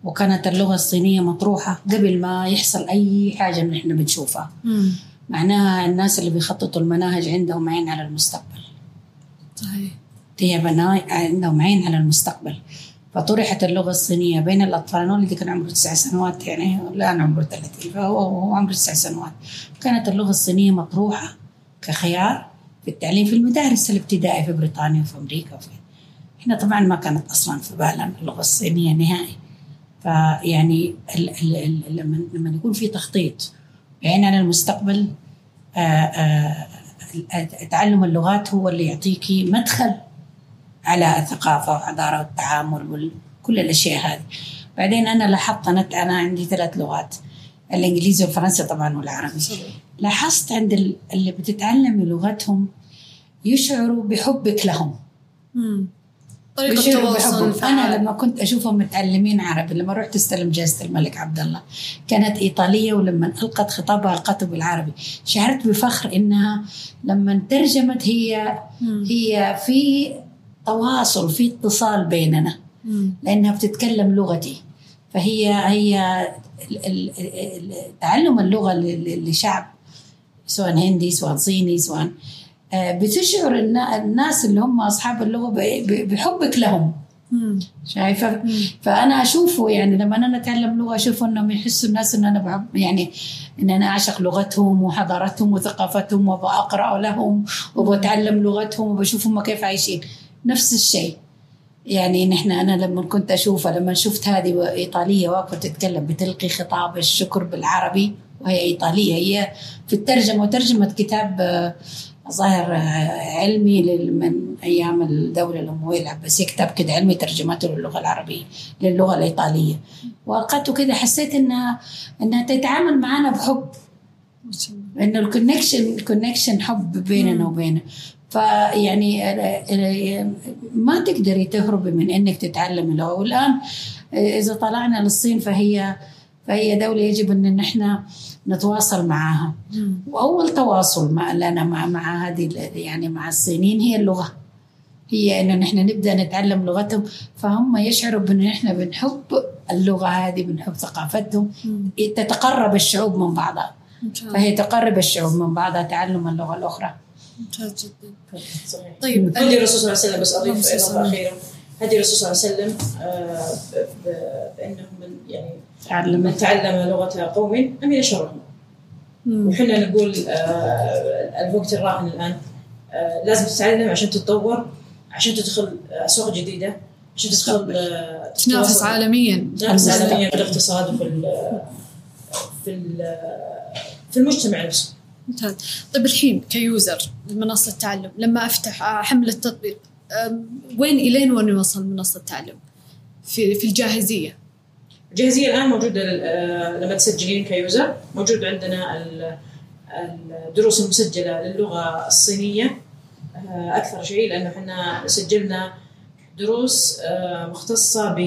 وكانت اللغة الصينية مطروحة قبل ما يحصل أي حاجة من إحنا بنشوفها مم. معناها الناس اللي بيخططوا المناهج عندهم عين على المستقبل صحيح هي عندهم عين على المستقبل فطرحت اللغة الصينية بين الأطفال أنا ولدي كان عمره تسع سنوات يعني الآن عمره 30 فهو هو عمره تسع سنوات. كانت اللغة الصينية مطروحة كخيار في التعليم في المدارس الابتدائي في بريطانيا وفي أمريكا وفي إحنا طبعا ما كانت أصلا في بالنا اللغة الصينية نهائي. فيعني لما لما يكون في تخطيط بعين على المستقبل آه، آه، تعلم اللغات هو اللي يعطيكي مدخل على الثقافة والحضارة والتعامل وكل الأشياء هذه بعدين أنا لاحظت أنا أنا عندي ثلاث لغات الإنجليزي والفرنسي طبعا والعربي لاحظت عند ال- اللي بتتعلمي لغتهم يشعروا بحبك لهم مم. بيشعروا التواصل أنا فعال. لما كنت أشوفهم متعلمين عربي لما رحت استلم جائزة الملك عبد الله كانت إيطالية ولما ألقت خطابها القته بالعربي شعرت بفخر إنها لما ترجمت هي مم. هي في تواصل في اتصال بيننا. لأنها بتتكلم لغتي فهي هي تعلم اللغة لشعب سواء هندي سواء صيني سواء آه، بتشعر الن- الناس اللي هم أصحاب اللغة بحبك لهم. شايفة. فأنا أشوفه يعني لما أنا أتعلم لغة أشوف إنهم يحسوا الناس إن أنا بحب يعني إن أنا أعشق لغتهم وحضارتهم وثقافتهم وبقرا لهم وبتعلم لغتهم وبشوف هم كيف عايشين نفس الشيء يعني نحن أنا لما كنت اشوفها لما شفت هذه إيطالية واقفه تتكلم بتلقي خطاب الشكر بالعربي وهي إيطالية هي في الترجمة وترجمه كتاب آه، ظاهر آه، علمي من أيام الدولة الأموية العباسيه كتاب كده علمي ترجمته للغة العربية للغة الإيطالية والقته كده حسيت إنها إنها تتعامل معنا بحب. إنه ال connection ال connection حب بيننا مم. فيعني ما تقدري تهربي من إنك تتعلمي. لغه والان إذا طلعنا للصين فهي فهي دولة يجب أن نحن نتواصل معها. مم. وأول تواصل مع لنا مع مع هذه يعني مع الصينيين هي اللغة. هي انه نحن نبدأ نتعلم لغتهم. فهم يشعروا بانه نحن بنحب اللغة هذه بنحب ثقافتهم. تتقرب الشعوب من بعضها. فهي تقرب الشعوب من بعضها تعلم اللغة الأخرى. ممتاز جدا صحيح طيب هدي الرسول صلى الله عليه وسلم بس أضيف وسلم. أخيرة. هدي الرسول صلى الله عليه وسلم آه، ب- ب- بأنه من يعني تعلم. من تعلم لغة قوم امن شرهم. وحنا نقول آه، الوقت الراهن الآن. آه، لازم تتعلم عشان تتطور عشان تدخل أسواق جديدة عشان تدخل تنافس عالميا. تنافس عالميا في الاقتصاد وفي ال- في ال- في المجتمع نفسه. ممتاز. طيب الحين كيوزر لمنصة التعلم لما أفتح أحمل التطبيق وين إلين وين يوصل منصة التعلم في في الجاهزية. الجاهزية الآن موجودة لل- آه، لما تسجلين كيوزر. موجود عندنا ال- الدروس المسجله للغة الصينية آه، أكثر شيء لأنه إحنا سجلنا دروس آه، مختصة ب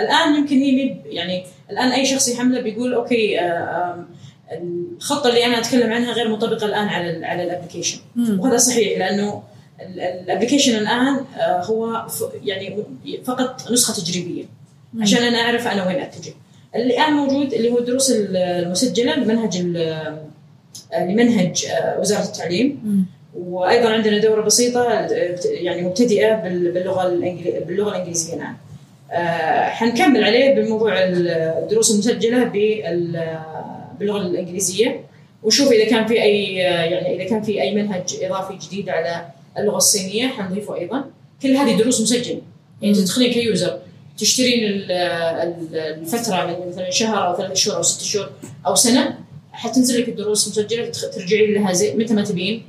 الآن يمكن هي يعني الآن أي شخص يحمله بيقول آم، الخطة اللي أنا أتكلم عنها غير مطبقه الآن على ال على ال application. وهذا صحيح لأنه ال application الآن آه، هو يعني فقط نسخة تجريبية مم. عشان أنا أعرف أنا وين أتجه. اللي الآن موجود اللي هو الدروس المسجلة لمنهج ال- لمنهج آه، وزارة التعليم مم. وأيضا عندنا دورة بسيطة آه، يعني مبتدئة بال- باللغة باللغة الإنجليزية الآن. آه، حنكمل عليه بموضوع الدروس المسجلة بال- باللغة الإنجليزية ونشوف إذا كان في أي يعني إذا كان في أي منهج إضافي جديد على اللغة الصينية حنضيفه أيضا. كل هذه دروس مسجلة يعني. تدخلين كيوزر تشترين ال- ال- الفترة من مثلا شهر أو ثلاث شهور أو ست شهور أو سنة حتنزل لك الدروس مسجلة ترجعين لها زي متى ما تبين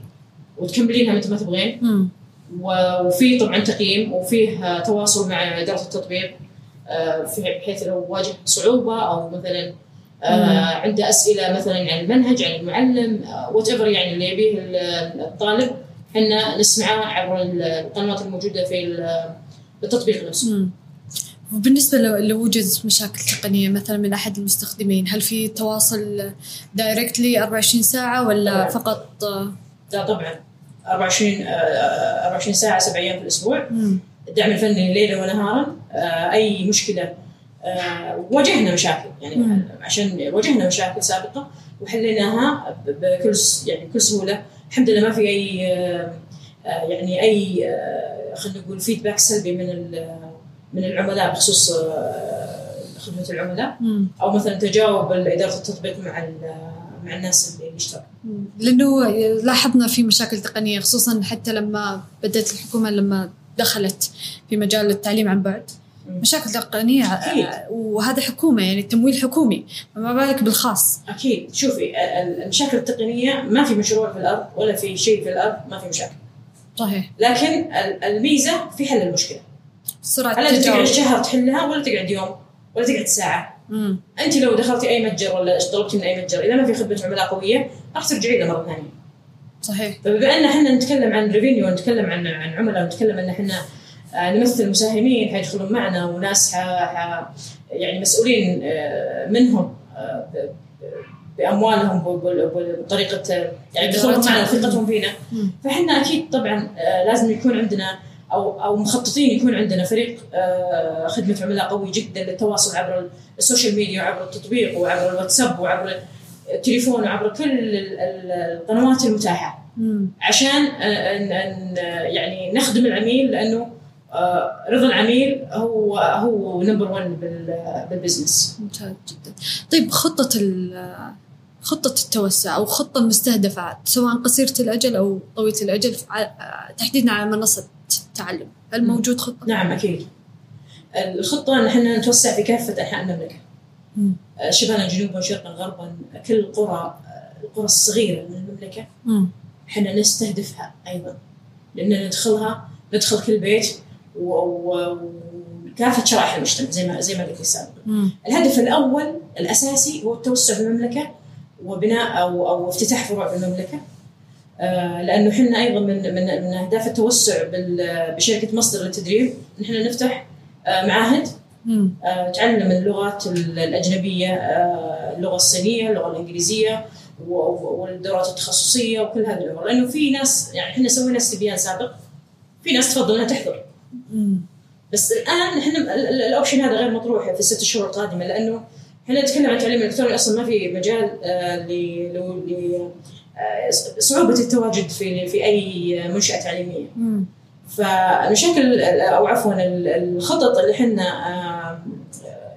وتكملينها متى ما تبغين وفي طبعا تقييم وفيه آه، تواصل مع إدارة التطبيق آه، في بحيث لو واجه صعوبة أو مثلا آه، عنده أسئلة مثلا عن المنهج عن المعلم whatever يعني اللي يبيه ال- الطالب إحنا نسمعه عبر القنوات الموجودة في ال- التطبيق نفسه. وبالنسبة لو وجدت مشاكل تقنية مثلا من أحد المستخدمين هل في تواصل دايركتلي 24 ساعة ولا طبعاً. فقط آه، لا طبعا 24 آه، 24 ساعة سبع أيام في الأسبوع مم. الدعم الفني ليلا ونهارا آه، مشكلة آه، واجهنا مشاكل يعني مم. عشان واجهنا مشاكل سابقة وحليناها بكل يعني بكل سهولة الحمد لله ما في أي آه، آه، يعني أي آه، خلينا نقول فيدباك سلبي من من العملاء بخصوص آه، خدمة العملاء. أو مثلا تجاوب إدارة التطبيق مع مع الناس اللي يشتغلوا مم. لأنه لاحظنا في مشاكل تقنية خصوصا حتى لما بدأت الحكومة لما دخلت في مجال التعليم عن بعد. مشاكل تقنية أكيد. آه، وهذا حكومة يعني تمويل حكومي فما بالك بالخاص. أكيد. شوفي ال- ال- المشاكل التقنية ما في مشروع في الأرض ولا في شيء في الأرض ما في مشاكل. صحيح. لكن ال- الميزة في حل المشكلة. سرعة هل تقعد شهر تحلها ولا تقعد يوم ولا تقعد ساعة؟ مم. أنت لو دخلتي أي متجر ولا طلبتي من أي متجر إذا ما في خدمة عملاء قوية راح ترجعي له مرة ثانية. صحيح. فبما أن إحنا نتكلم عن ريفينيو ونتكلم عن عن عملاء ونتكلم أن إحنا نمثل مساهمين حيدخلون معنا وناس. يعني مسؤولين آه، منهم آه، بأموالهم بطريقة آه، يعني يدخلون معنا ثقتهم فينا. فإحنا أكيد طبعا آه، لازم يكون عندنا أو أو مخططين يكون عندنا فريق آه، خدمة عملاء قوي جدا للتواصل عبر السوشيال ميديا وعبر التطبيق وعبر الواتساب وعبر التليفون وعبر كل ال- ال- القنوات المتاحة. عشان آه، ان أن آه، يعني نخدم العميل لأنه آه، رضا العميل هو هو number 1 بال business ممتاز جدا طيب ال- خطة التوسع أو خطة مستهدفة سواء قصيرة الأجل أو طويلة الأجل ع- تحديدا على منصة التعلم هل. موجود خطة؟ نعم أكيد الخطة إن إحنا نتوسع في كافة أنحاء المملكة مم. آه، شمالا جنوبا شرقا غربا كل القرى آه، القرى الصغيرة من المملكة مم. إحنا نستهدفها أيضا لأن ندخلها ندخل كل بيت وكافه شرائح المجتمع زي ما زي ما قلت سابقا. الهدف الأول الأساسي هو التوسع في المملكة وبناء أو أو افتتاح فروع في المملكة. آه، لأنه إحنا أيضا من من من أهداف التوسع بشركة مصدر للتدريب ان إحنا نفتح آه، معاهد. آه، تعلم اللغات ال- الأجنبية اللغة الصينية اللغة الإنجليزية و- و- والدورات التخصصية وكل هذه الأمور لأنه في ناس يعني إحنا سوينا استبيان سابق في ناس تفضل إنها تحضر. بس الآن إحنا ال- ال- الاوبشن هذا غير مطروح في الست شهور القادمة لأنه إحنا نتكلم عن التعليم الالكتروني أصلا ما في مجال آه، ل لو- ل آه، صعوبة التواجد في في أي منشأة تعليمية. مم. فالمشاكل أو عفوا ال- الخطط اللي إحنا آه،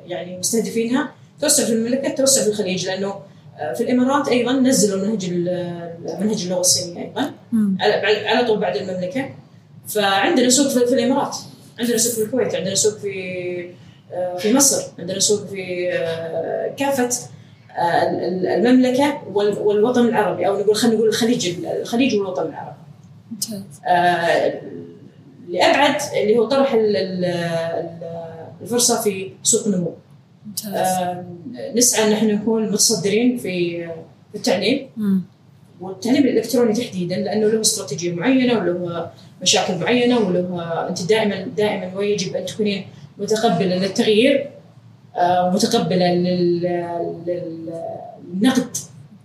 يعني مستهدفينها توسع في المملكة توسع في الخليج لأنه آه، في الإمارات أيضا نزلوا منهج منهج اللغة الصينية أيضا. على طول بعد المملكة. فعندنا سوق في, في الإمارات عندنا سوق في الكويت عندنا سوق في آه، في مصر عندنا سوق في آه، كافة آه، ال- ال- المملكة وال- والوطن العربي أو نقول خلينا نقول الخليج الخليج والوطن العربي. لأبعد اللي هو طرح ال- ال- ال- الفرصة في سوق النمو. نسعى ان إحنا نكون متصدرين في في التعليم. والتعليم الإلكتروني تحديدا لأنه له استراتيجية معينة وله مشاكل معينة وله أنت دائما دائما ويجب أن تكونين متقبله للتغيير آه، متقبله لل- لل- للنقد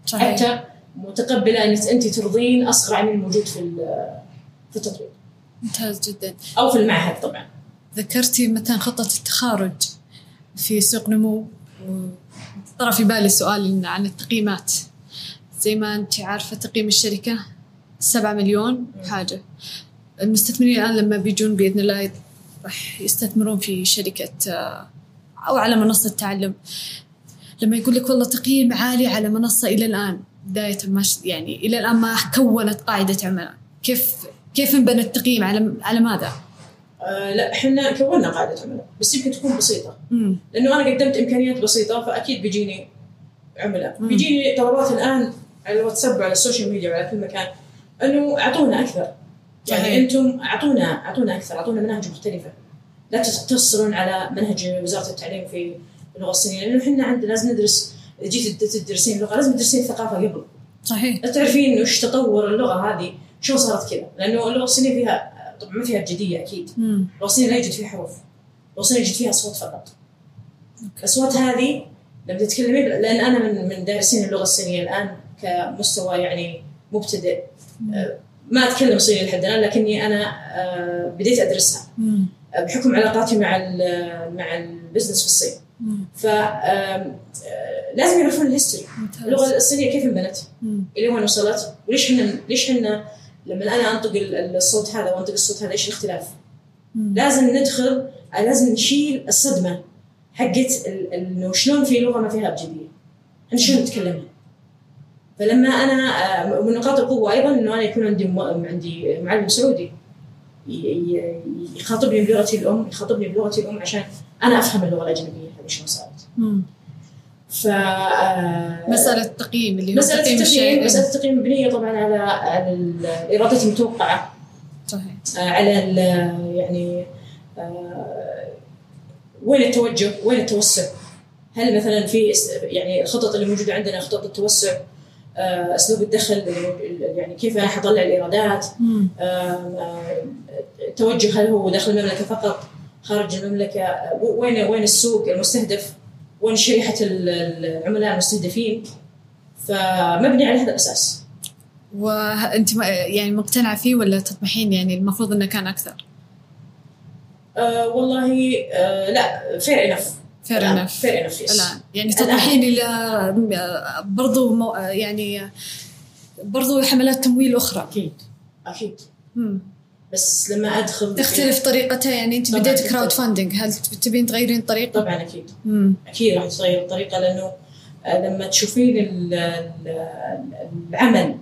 صحيح. حتى متقبله انك أنت ترضين أصغر عميل موجود في في التطبيق ممتاز جدا. أو في المعهد طبعا. ذكرتي مثلا خطة التخارج في سوق نمو طرى في بالي سؤال عن التقييمات. زي ما أنت عارفة تقييم الشركة سبعة مليون حاجة. المستثمرين الآن لما بيجون بإذن الله راح يستثمرون في شركة آه، أو على منصة تعلم. لما يقول لك والله تقييم عالي على منصة إلى الآن بداية ما يعني إلى الآن ما كونت قاعدة عملاء كيف كيف انبنى التقييم على على ماذا؟ آه لا إحنا كونا قاعدة عملاء بس يمكن تكون بسيطة. امم لأنه أنا قدمت إمكانيات بسيطة فأكيد بيجيني عملاء. مم. بيجيني طلبات الآن على الواتساب وعلى السوشيال ميديا وعلى كل مكان إنه أعطونا أكثر. صحيح. يعني أنتم أعطونا أعطونا أكثر أعطونا مناهج مختلفة. لا تقتصرون على منهج وزارة التعليم في اللغة الصينيه لأنه إحنا عندنا لازم ندرس. جيت تدرسين اللغة لازم تدرسين الثقافة قبل. صحيح. لا تعرفين وش تطور اللغة هذه شو صارت كذا. لأنه اللغة الصينية فيها طبعا ما فيها جدية أكيد. اللغة الصينية لا يوجد فيها حروف. اللغة الصينية يوجد فيها أصوات فقط. الأصوات هذه لما تتكلمين لأن أنا من من دارسين اللغة الصينية الآن. كمستوى يعني مبتدئ آه، ما أتكلم صيني لحد الآن لكني أنا آه، بديت أدرسها آه، بحكم علاقاتي مع مع ال business في الصين ف لازم يعرفون ال history اللغة الصينية كيف انبنت. إلى وين وصلت وليش إحنا ليش إحنا لما أنا أنطق ال- الصوت هذا وأنطق الصوت هذا إيش الاختلاف؟ مم. لازم ندخل لازم نشيل الصدمة حقت انه شلون في لغة ما فيها أبجدية؟ إحنا شلون نتكلمها؟ فلما أنا آه، من نقاط القوة أيضا إنه أنا يكون عندي عندي معلم سعودي. يخاطبني بلغتي الأم يخاطبني بلغتي الأم عشان أنا أفهم اللغة الأجنبية هذه شلون صارت. ف آه، مسألة التقييم اللي هو مسألة تقييم التقييم الشيء. مسألة التقييم مبنية طبعا على على الإيرادات المتوقعة. صحيح. آه، على ال- يعني وين التوجه؟ وين التوسع؟ هل مثلا في يعني الخطط اللي موجودة عندنا خطط التوسع؟ آه، أسلوب الدخل يعني كيف حطلع مم. آه، آه، التوجه هل هو داخل المملكة فقط خارج المملكة؟ آه، وين وين السوق المستهدف؟ وين شريحة ال- العملاء المستهدفين؟ فمبني على هذا الأساس. وأنت ما- يعني مقتنعة فيه ولا تطمحين؟ يعني المفروض إنه كان أكثر؟ آه والله آه لا fair enough fair enough yes الآن يعني تطمحين إلى برضو مو يعني برضو حملات تمويل أخرى أكيد أكيد مم. بس لما أدخل تختلف طريقتها يعني طبعاً بديت. Crowdfunding هل تبين تغيرين الطريقة؟ طبعا أكيد مم. أكيد راح تتغير الطريقة لأنه آه، لما تشوفين ال- ال- العمل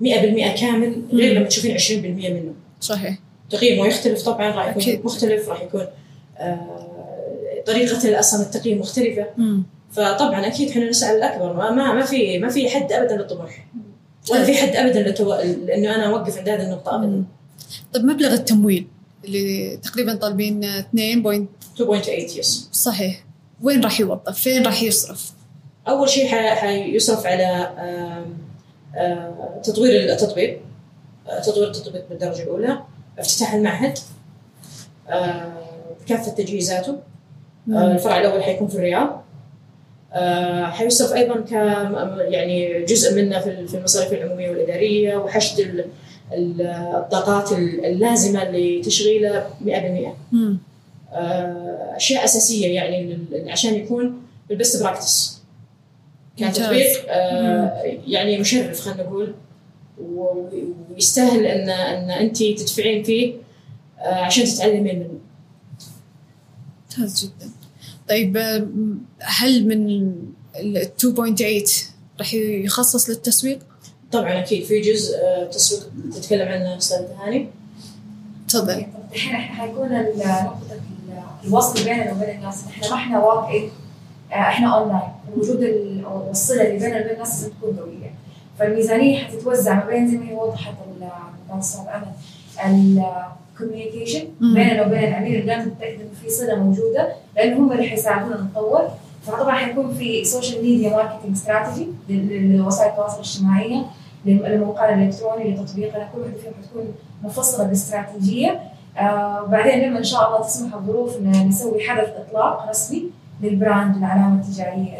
100% كامل غير. لما تشوفين 20% منه صحيح تقييمه يختلف طبعا راح يكون أكيد. مختلف راح يكون آه، طريقة أصلا التقييم مختلفة مم. فطبعا أكيد إحنا نسعى للاكبر ما ما في ما في حد ابدا للطموح ولا في حد ابدا لتو... إنه أنا أوقف عند هذه النقطة ابدا مم. طيب مبلغ التمويل اللي تقريبا طالبين 2 بوينت 2.8 يس صحيح وين راح يوظف؟ فين راح يصرف؟ أول شيء حيصرف على تطوير التطبيق تطوير التطبيق بالدرجة الأولى افتتاح المعهد بكافة تجهيزاته الفرع الأول حيكون في الرياض. آه، حيصرف أيضا ك يعني جزء منه في المصاريف العمومية والإدارية وحشد ال- الطاقات اللازمة لتشغيله 100% مم. آه، أشياء أساسية يعني عشان يكون البست براكتس. كان ممتاز. تطبيق آه، يعني مشرف خلينا نقول. ويستاهل ان إن انت تدفعين فيه آه، عشان تتعلمين منه. ممتاز جدا. طيب هل من ال 2.8 راح يخصص للتسويق؟ طبعا أكيد في جزء آه، تسويق تتكلم عنه أستاذ هاني. تفضل. الحين إحنا حيكون ال- الوصل بيننا وبين الناس. إحنا ما إحنا walk in إحنا اونلاين الوجود ال- أو الصلة اللي بيننا وبين الناس لازم تكون قوية. فالميزانية حتتوزع ما بين زي ما هي وضحت ال- كان أستاذ امل ال communication مم. بيننا وبين العميل دائما نتاكد إنه في صلة موجودة لأن هم اللي حيساعدونا نتطور فطبعا حيكون في social media marketing strategy لوسائل التواصل الاجتماعي للموقع الإلكتروني لتطبيقنا كل واحدة فيهم حتكون مفصلة باستراتيجية آه وبعدين لما إن شاء الله تسمح الظروف إن نسوي حدث إطلاق رسمي لل brand العلامة التجارية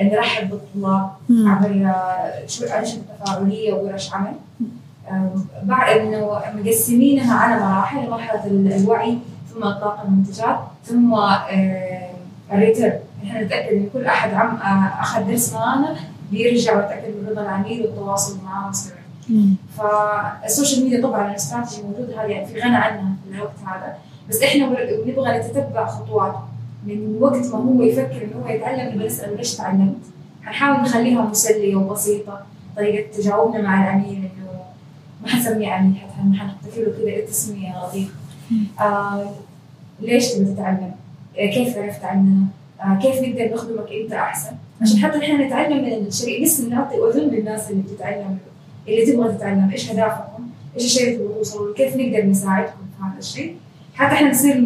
إنه نرحب بالطلاب. عبر شو انشطه تفاعلية وورش عمل انه مقسمينها على مراحل مرحلة ال- الوعي ثم اطلاق المنتجات ثم آم، ال return. نحن نتأكد إن كل أحد عم آه، أخذ درس معنا بيرجع ويتأكد من رضا العميل والتواصل معه مستمر. فال social media طبعا الاستراتيجي موجود هذه يعني في غنى عنها في الوقت هذا. بس إحنا بنبغى نتتبع خطواته من وقت ما هو يفكر إنه هو يتعلم نبغى نسأله ليش تعلمت؟ حنحاول نخليها مسلية وبسيطة. طريقة تجاوبنا مع العميل حنسميه عميل حتى حنحط له كذا تسميه لطيفه آه ليش تبغى تتعلم؟ آه كيف عرفت عننا؟ آه كيف نقدر نخدمك أنت أحسن؟ عشان حتى نحن نتعلم من الشريك لسه نعطي أذن للناس اللي بتتعلم اللي تبغى تتعلم إيش اهدافكم؟ إيش الشيء اللي تبغوا توصلوا؟ كيف نقدر نساعدكم في هذا الشيء؟ حتى إحنا نصير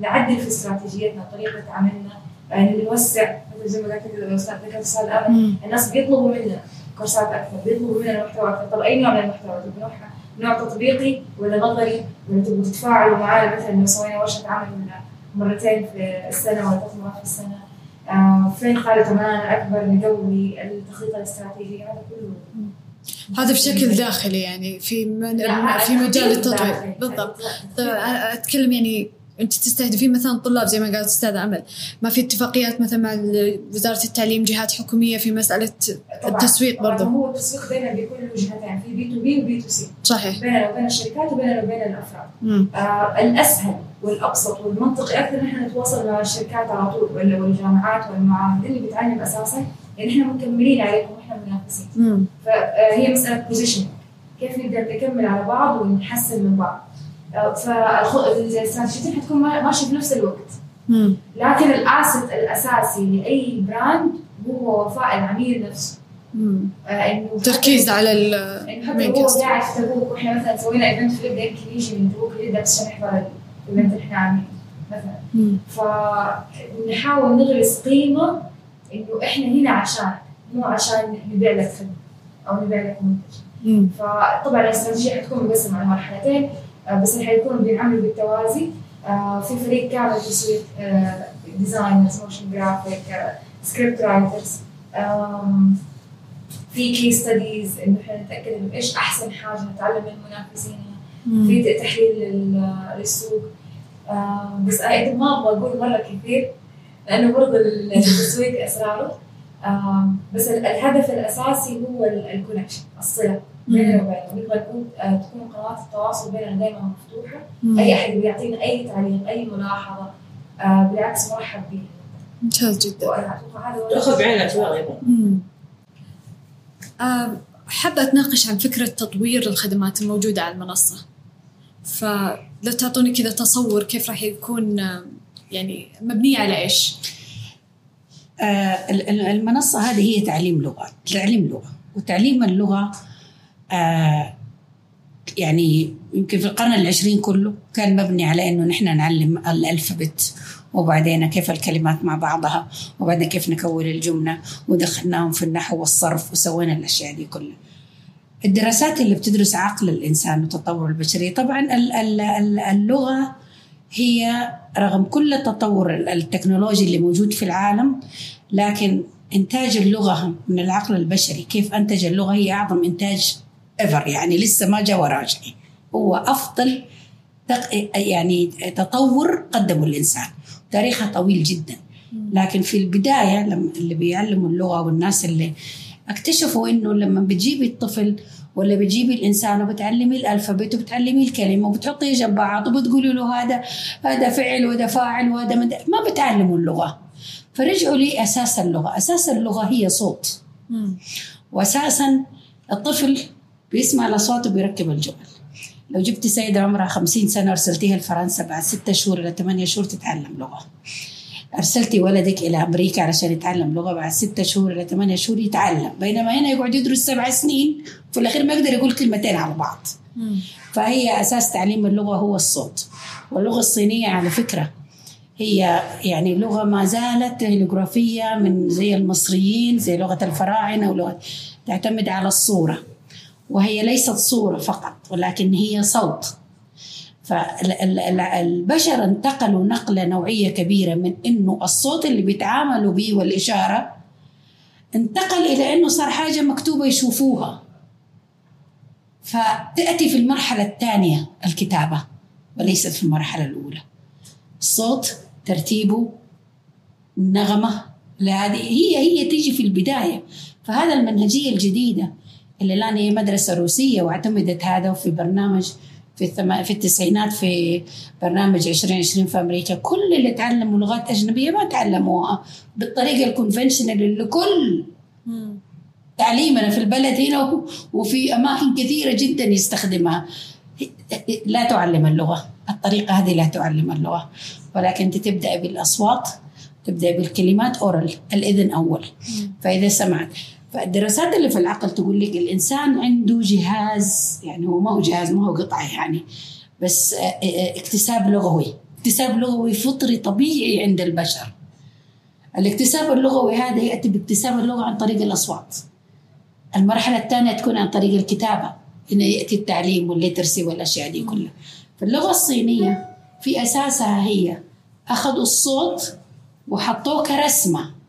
نعدل في استراتيجيتنا طريقة عملنا يعني نوسع مثل زي ما قلت كده الاستاذ ذكر الأستاذ امل مم. الناس بيطلبوا منا كورسات أكثر بيطلبوا منا محتوى أكثر طب أي نوع من المحتوى؟ نوع نوع تطبيقي ولا نظري؟ ولا تبغوا تتفاعلوا معنا مثلا لو سوينا ورشة عمل مرتين في السنة ولا ثلاث مرات في السنة. آه فين قاعدة امانه أكبر نقوي التخطيط الاستراتيجي؟ هذا كله. هذا بشكل داخلي يعني في من في مجال التطوير. بالضبط. طيب أتكلم يعني أنت تستهدفين مثلا طلاب زي ما قالت أستاذة أمل ما في اتفاقيات مثلا مع وزارة التعليم جهات حكومية في مسألة طبعاً. التسويق طبعاً برضه هو التسويق دائما بيكون له جهتين في B to B و B to C. صحيح. بيننا وبين الشركات وبيننا وبين الأفراد. مم. آه الأسهل والابسط والمنطقي أكثر نحن نتواصل مع الشركات على طول ولا والجامعات والمعاهد اللي بتعلم أساسا يعني إحنا مكملين عليكم وإحنا منافسين. فهي مسألة position كيف نقدر نكمل على بعض ونحسن من بعض. آه، فالاستراتيجيتين حتكون ما- ماشيه في نفس الوقت مم. لكن الأساس الأساسي لأي brand هو وفاء العميل نفسه. آه، إنه تركيز على ال لو هو. قاعد في تبوك وإحنا مثلا سوينا event في ليبيا يمكن يجي من تبوك بس عشان يحضر ال event اللي إحنا عاملينه مثلا. فنحاول نغرس قيمة إنه إحنا هنا عشان مو عشان نبيع لك خدمة أو نبيع لك منتج. فطبعا الاستراتيجيه حتكون مقسمه على مرحلتين آه، بس اللي حيكونوا بينعملوا بالتوازي. آه، في فريق كامل تسويق designers motion graphic script writers في case studies إنه إحنا نتأكد إنه إيش أحسن حاجة نتعلم من منافسينا مم. في تحليل لل- للسوق. آه، بس أنا ما أبغى أقول مرة كثير لأنه برضه التسويق أسراره. آه، بس ال- الهدف الأساسي هو الكونكشن الصلة. بيننا وبينهم نكون آه، تكون قنوات التواصل بيننا دائما مفتوحة. مم. أي أحد بيعطينا أي تعليق أي ملاحظة آه، بالعكس مرحب به ممتاز جدا. تأخذ بعين الاعتبار أيضا. حابة أتناقش عن فكرة تطوير الخدمات الموجودة على المنصة. فلو تعطوني كذا تصور كيف راح يكون آه، يعني مبنية على إيش؟ آه، ال- ال- المنصة هذه هي تعليم لغة تعليم لغة. وتعليم اللغة آه، يعني يمكن في القرن العشرين كله كان مبني على إنه نحن نعلم الالفبت وبعدين كيف الكلمات مع بعضها وبعدين كيف نكون الجملة ودخلناهم في النحو والصرف وسوينا الأشياء دي كلها. الدراسات اللي بتدرس عقل الإنسان وتطور البشريه طبعا ال- ال- ال- اللغة هي رغم كل التطور ال- التكنولوجي اللي موجود في العالم لكن إنتاج اللغة من العقل البشري كيف أنتج اللغة هي أعظم إنتاج ever يعني لسه ما جاء وراجعي هو أفضل تق- يعني تطور قدمه الإنسان. تاريخها طويل جدا. لكن في البداية لما اللي بيعلموا اللغة والناس اللي اكتشفوا إنه لما بتجيبي الطفل ولا بتجيبي الإنسان وبتعلمي ال alphabet وبتعلمي الكلمة وبتحطيه جنب بعض وبتقولي له هذا هذا فعل وهذا فاعل وهذا مد... ما بتعلموا اللغة. فرجعوا لي أساس اللغة، أساس اللغة هي صوت. مم. واساسا الطفل بيسمع الاصوات وبيركب الجمل لو جبت سيدة عمرها خمسين سنة وارسلتيها لفرنسا بعد ستة شهور إلى ثمانية شهور تتعلم لغة. أرسلتي ولدك إلى أمريكا علشان يتعلم لغة بعد ستة شهور إلى ثمانية شهور يتعلم. بينما هنا يقعد يدرس سبع سنين في الأخير ما يقدر يقول كلمتين على بعض. فهي أساس تعليم اللغة هو الصوت. واللغة الصينية على فكرة هي يعني لغة ما زالت هيلوغرافية من زي المصريين زي لغة الفراعنة ولغة تعتمد على الصورة. وهي ليست صورة فقط ولكن هي صوت. فالبشر انتقلوا نقلة نوعية كبيرة من إنه الصوت اللي بيتعاملوا به والإشارة انتقل إلى إنه صار حاجة مكتوبة يشوفوها. فتأتي في المرحلة الثانية الكتابة وليست في المرحلة الأولى. الصوت ترتيبه النغمة هذه هي هي تيجي في البداية. فهذا المنهجية الجديدة اللي الآن هي مدرسة روسية واعتمدت هذا في برنامج في الثما... في التسعينات في برنامج 2020 في أمريكا. كل اللي تعلموا لغات أجنبية ما تعلموها بالطريقة الكونفنشنال اللي كل. تعليمنا في البلد هنا وفي أماكن كثيرة جدا يستخدمها. لا تعلم اللغة. الطريقة هذه لا تعلم اللغة. ولكن أنت تبدأ بالأصوات تبدأ بالكلمات أورال الإذن أول. فإذا سمعت فالدراسات اللي في العقل تقول لك الإنسان عنده جهاز يعني هو ما هو جهاز ما هو قطعة يعني بس آه، آه، اكتساب لغوي. اكتساب لغوي فطري طبيعي عند البشر. الاكتساب اللغوي هذا يأتي باكتساب اللغة عن طريق الأصوات. المرحلة الثانية تكون عن طريق الكتابة هنا يأتي التعليم والليترسي والأشياء دي كلها. فاللغة الصينية في أساسها هي أخذوا الصوت وحطوه كرسمة.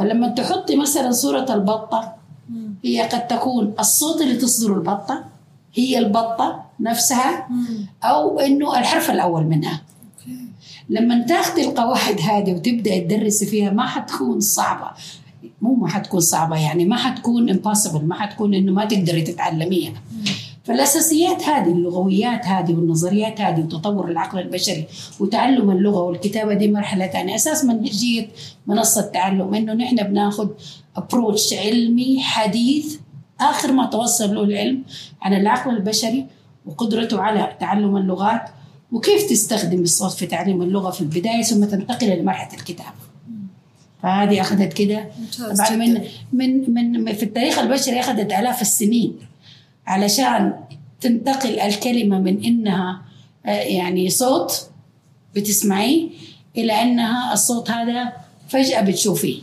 فلما تحطي مثلا صورة البطة. هي قد تكون الصوت اللي تصدر البطة هي البطة نفسها. أو إنه الحرف الأول منها. لما تاخدي القواعد هذه وتبدأ تدرسي فيها ما حتكون صعبة مو ما حتكون صعبة يعني ما حتكون impossible ما حتكون إنه ما تقدري تتعلميها فالأساسيات هذه اللغويات هذه والنظريات هذه وتطور العقل البشري وتعلم اللغة والكتابة دي مرحلة ثانية. أساس منهجية منصة تعلم إنه نحن بناخد أبروتش علمي حديث آخر ما توصل له العلم عن العقل البشري وقدرته على تعلم اللغات وكيف تستخدم الصوت في تعليم اللغة في البداية ثم تنتقل إلى مرحلة الكتابة. فهذه أخذت كده. طبعا من. من من في التاريخ البشري أخذت آلاف السنين. علشان تنتقل الكلمة من إنها آه، يعني صوت بتسمعيه إلى إنها الصوت هذا فجأة بتشوفيه.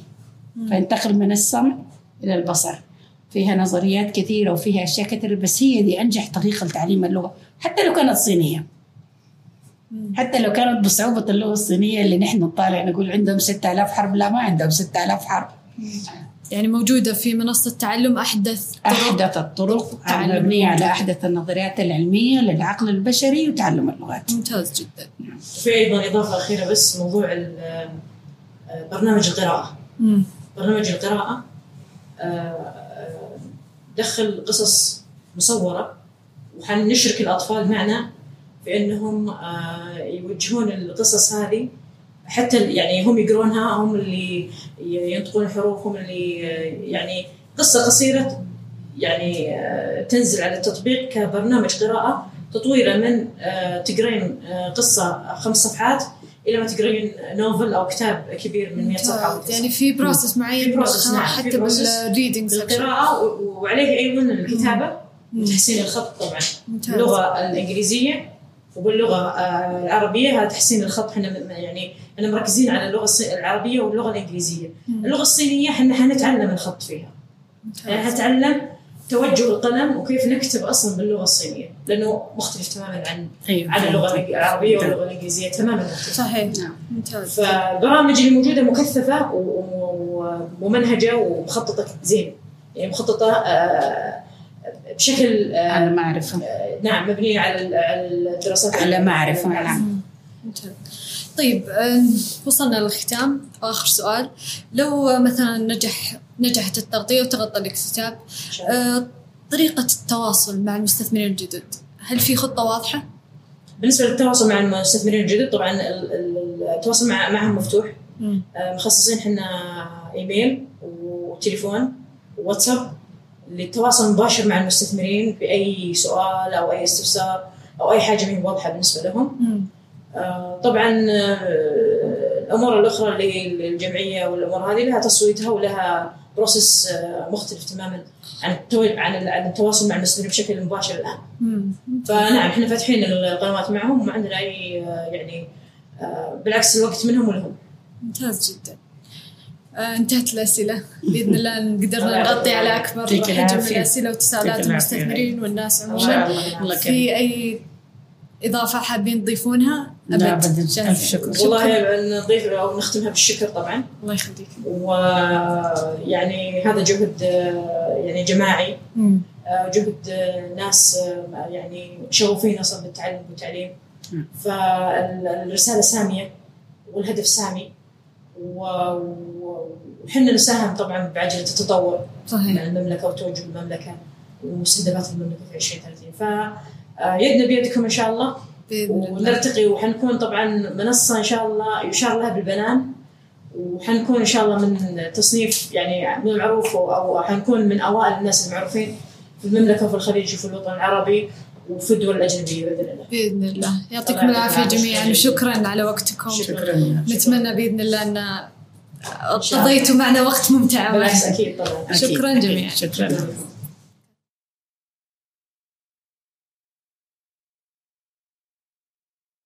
فينتقل من السمع إلى البصر. فيها نظريات كثيرة وفيها أشياء كثيرة بس هي دي أنجح طريقة لتعليم اللغة حتى لو كانت صينية. مم. حتى لو كانت بصعوبة اللغة الصينية اللي نحن نطالع نقول عندهم 6000 حرف لا ما عندهم 6000 حرف يعني موجودة في منصة تعلم أحدث طرق أحدث الطرق مبنية على. أحدث النظريات العلمية للعقل البشري وتعلم اللغات ممتاز جدا في أيضا إضافة أخيرة بس موضوع آه، برنامج القراءة مم. برنامج القراءة آه، دخل قصص مصورة وحنشرك الأطفال معنا في إنهم آه، يوجهون القصص هذه حتى يعني هم يقرونها هم اللي ينطقون الحروف هم اللي آه، يعني قصة قصيرة يعني آه، تنزل على التطبيق كبرنامج قراءة تطويره من آه، تقرين قصة خمس صفحات إلى ما تقرين novel أو كتاب كبير من 100 صفحة أو ممتاز. 200 يعني في process معين في process، نعم، حتى بال reading القراءة وعليه أيضا الكتابة وتحسين الخط طبعا. ممتاز. وباللغة آه، العربية هذا تحسين الخط إحنا يعني إحنا مركزين على اللغة الص- العربية واللغة الإنجليزية. اللغة الصينية إحنا حنتعلم الخط فيها. يعني حنتعلم توجه القلم وكيف نكتب أصلا باللغة الصينية لأنه مختلف تماما عن أيوة. عن اللغة العربية واللغة الإنجليزية تماما مختلف. صحيح. نعم. ممتاز. فالبرامج اللي موجوده مكثفه وممنهجة ومخططة زين. يعني مخططة آه، بشكل آه، على معرفة. آه، نعم مبنية على ال- على الدراسات. على معرفة نعم. ممتاز. طيب آه، وصلنا للختام. آخر سؤال. لو مثلا نجح نجحت التغطية وتغطى الاكتتاب. آه، طريقة التواصل مع المستثمرين الجدد هل في خطة واضحة؟ بالنسبة للتواصل مع المستثمرين الجدد طبعا ال- ال- التواصل مع معهم مفتوح. آه، مخصصين إحنا إيميل وتليفون وواتساب للتواصل المباشر مع المستثمرين بأي سؤال أو أي استفسار أو أي حاجة ما واضحة بالنسبة لهم. طبعا آه، الأمور الأخرى اللي هي الجمعية والأمور هذه لها تصويتها ولها بروسس آه، مختلف تماما عن. عن ال- عن التواصل مع المستثمرين بشكل مباشر الآن. فنعم إحنا فاتحين القنوات معهم وما عندنا أي آه، يعني آه، بالعكس الوقت منهم ولهم ممتاز جدا آه، انتهت الأسئلة بإذن الله قدرنا نغطي على يعطيك حجم من. الأسئلة وتساؤلات. المستثمرين والناس عموما في أي إضافة حابين تضيفونها؟ جاهزين. ألف شكر. والله نضيف أو نختمها بالشكر طبعا. الله يخليك. ويعني هذا جهد يعني جماعي. مم. آه، جهد ناس آه، يعني شغوفين أصلا بالتعلم والتعليم. فالرسالة سامية والهدف سامي. وحنا نساهم طبعا بعجلة التطور. صحيح. مع المملكة وتوجه المملكة ومستهدفات المملكة في 2030 ف آه، يدنا بيدكم إن شاء الله. ونرتقي وحنكون طبعا منصة إن شاء الله يشار لها بالبنان وحنكون إن شاء الله من تصنيف يعني من المعروف أو أو حنكون من أوائل الناس المعروفين في المملكة وفي الخليج وفي الوطن العربي وفي الدول الأجنبية بإذن الله. بإذن الله يعطيكم يعطيك جميعا. وشكرا على وقتكم شكرا نتمنى بإذن الله الله. قضيتوا معنا وقت ممتع بالعكس أكيد طبعا. شكراً جميعاً. شكرا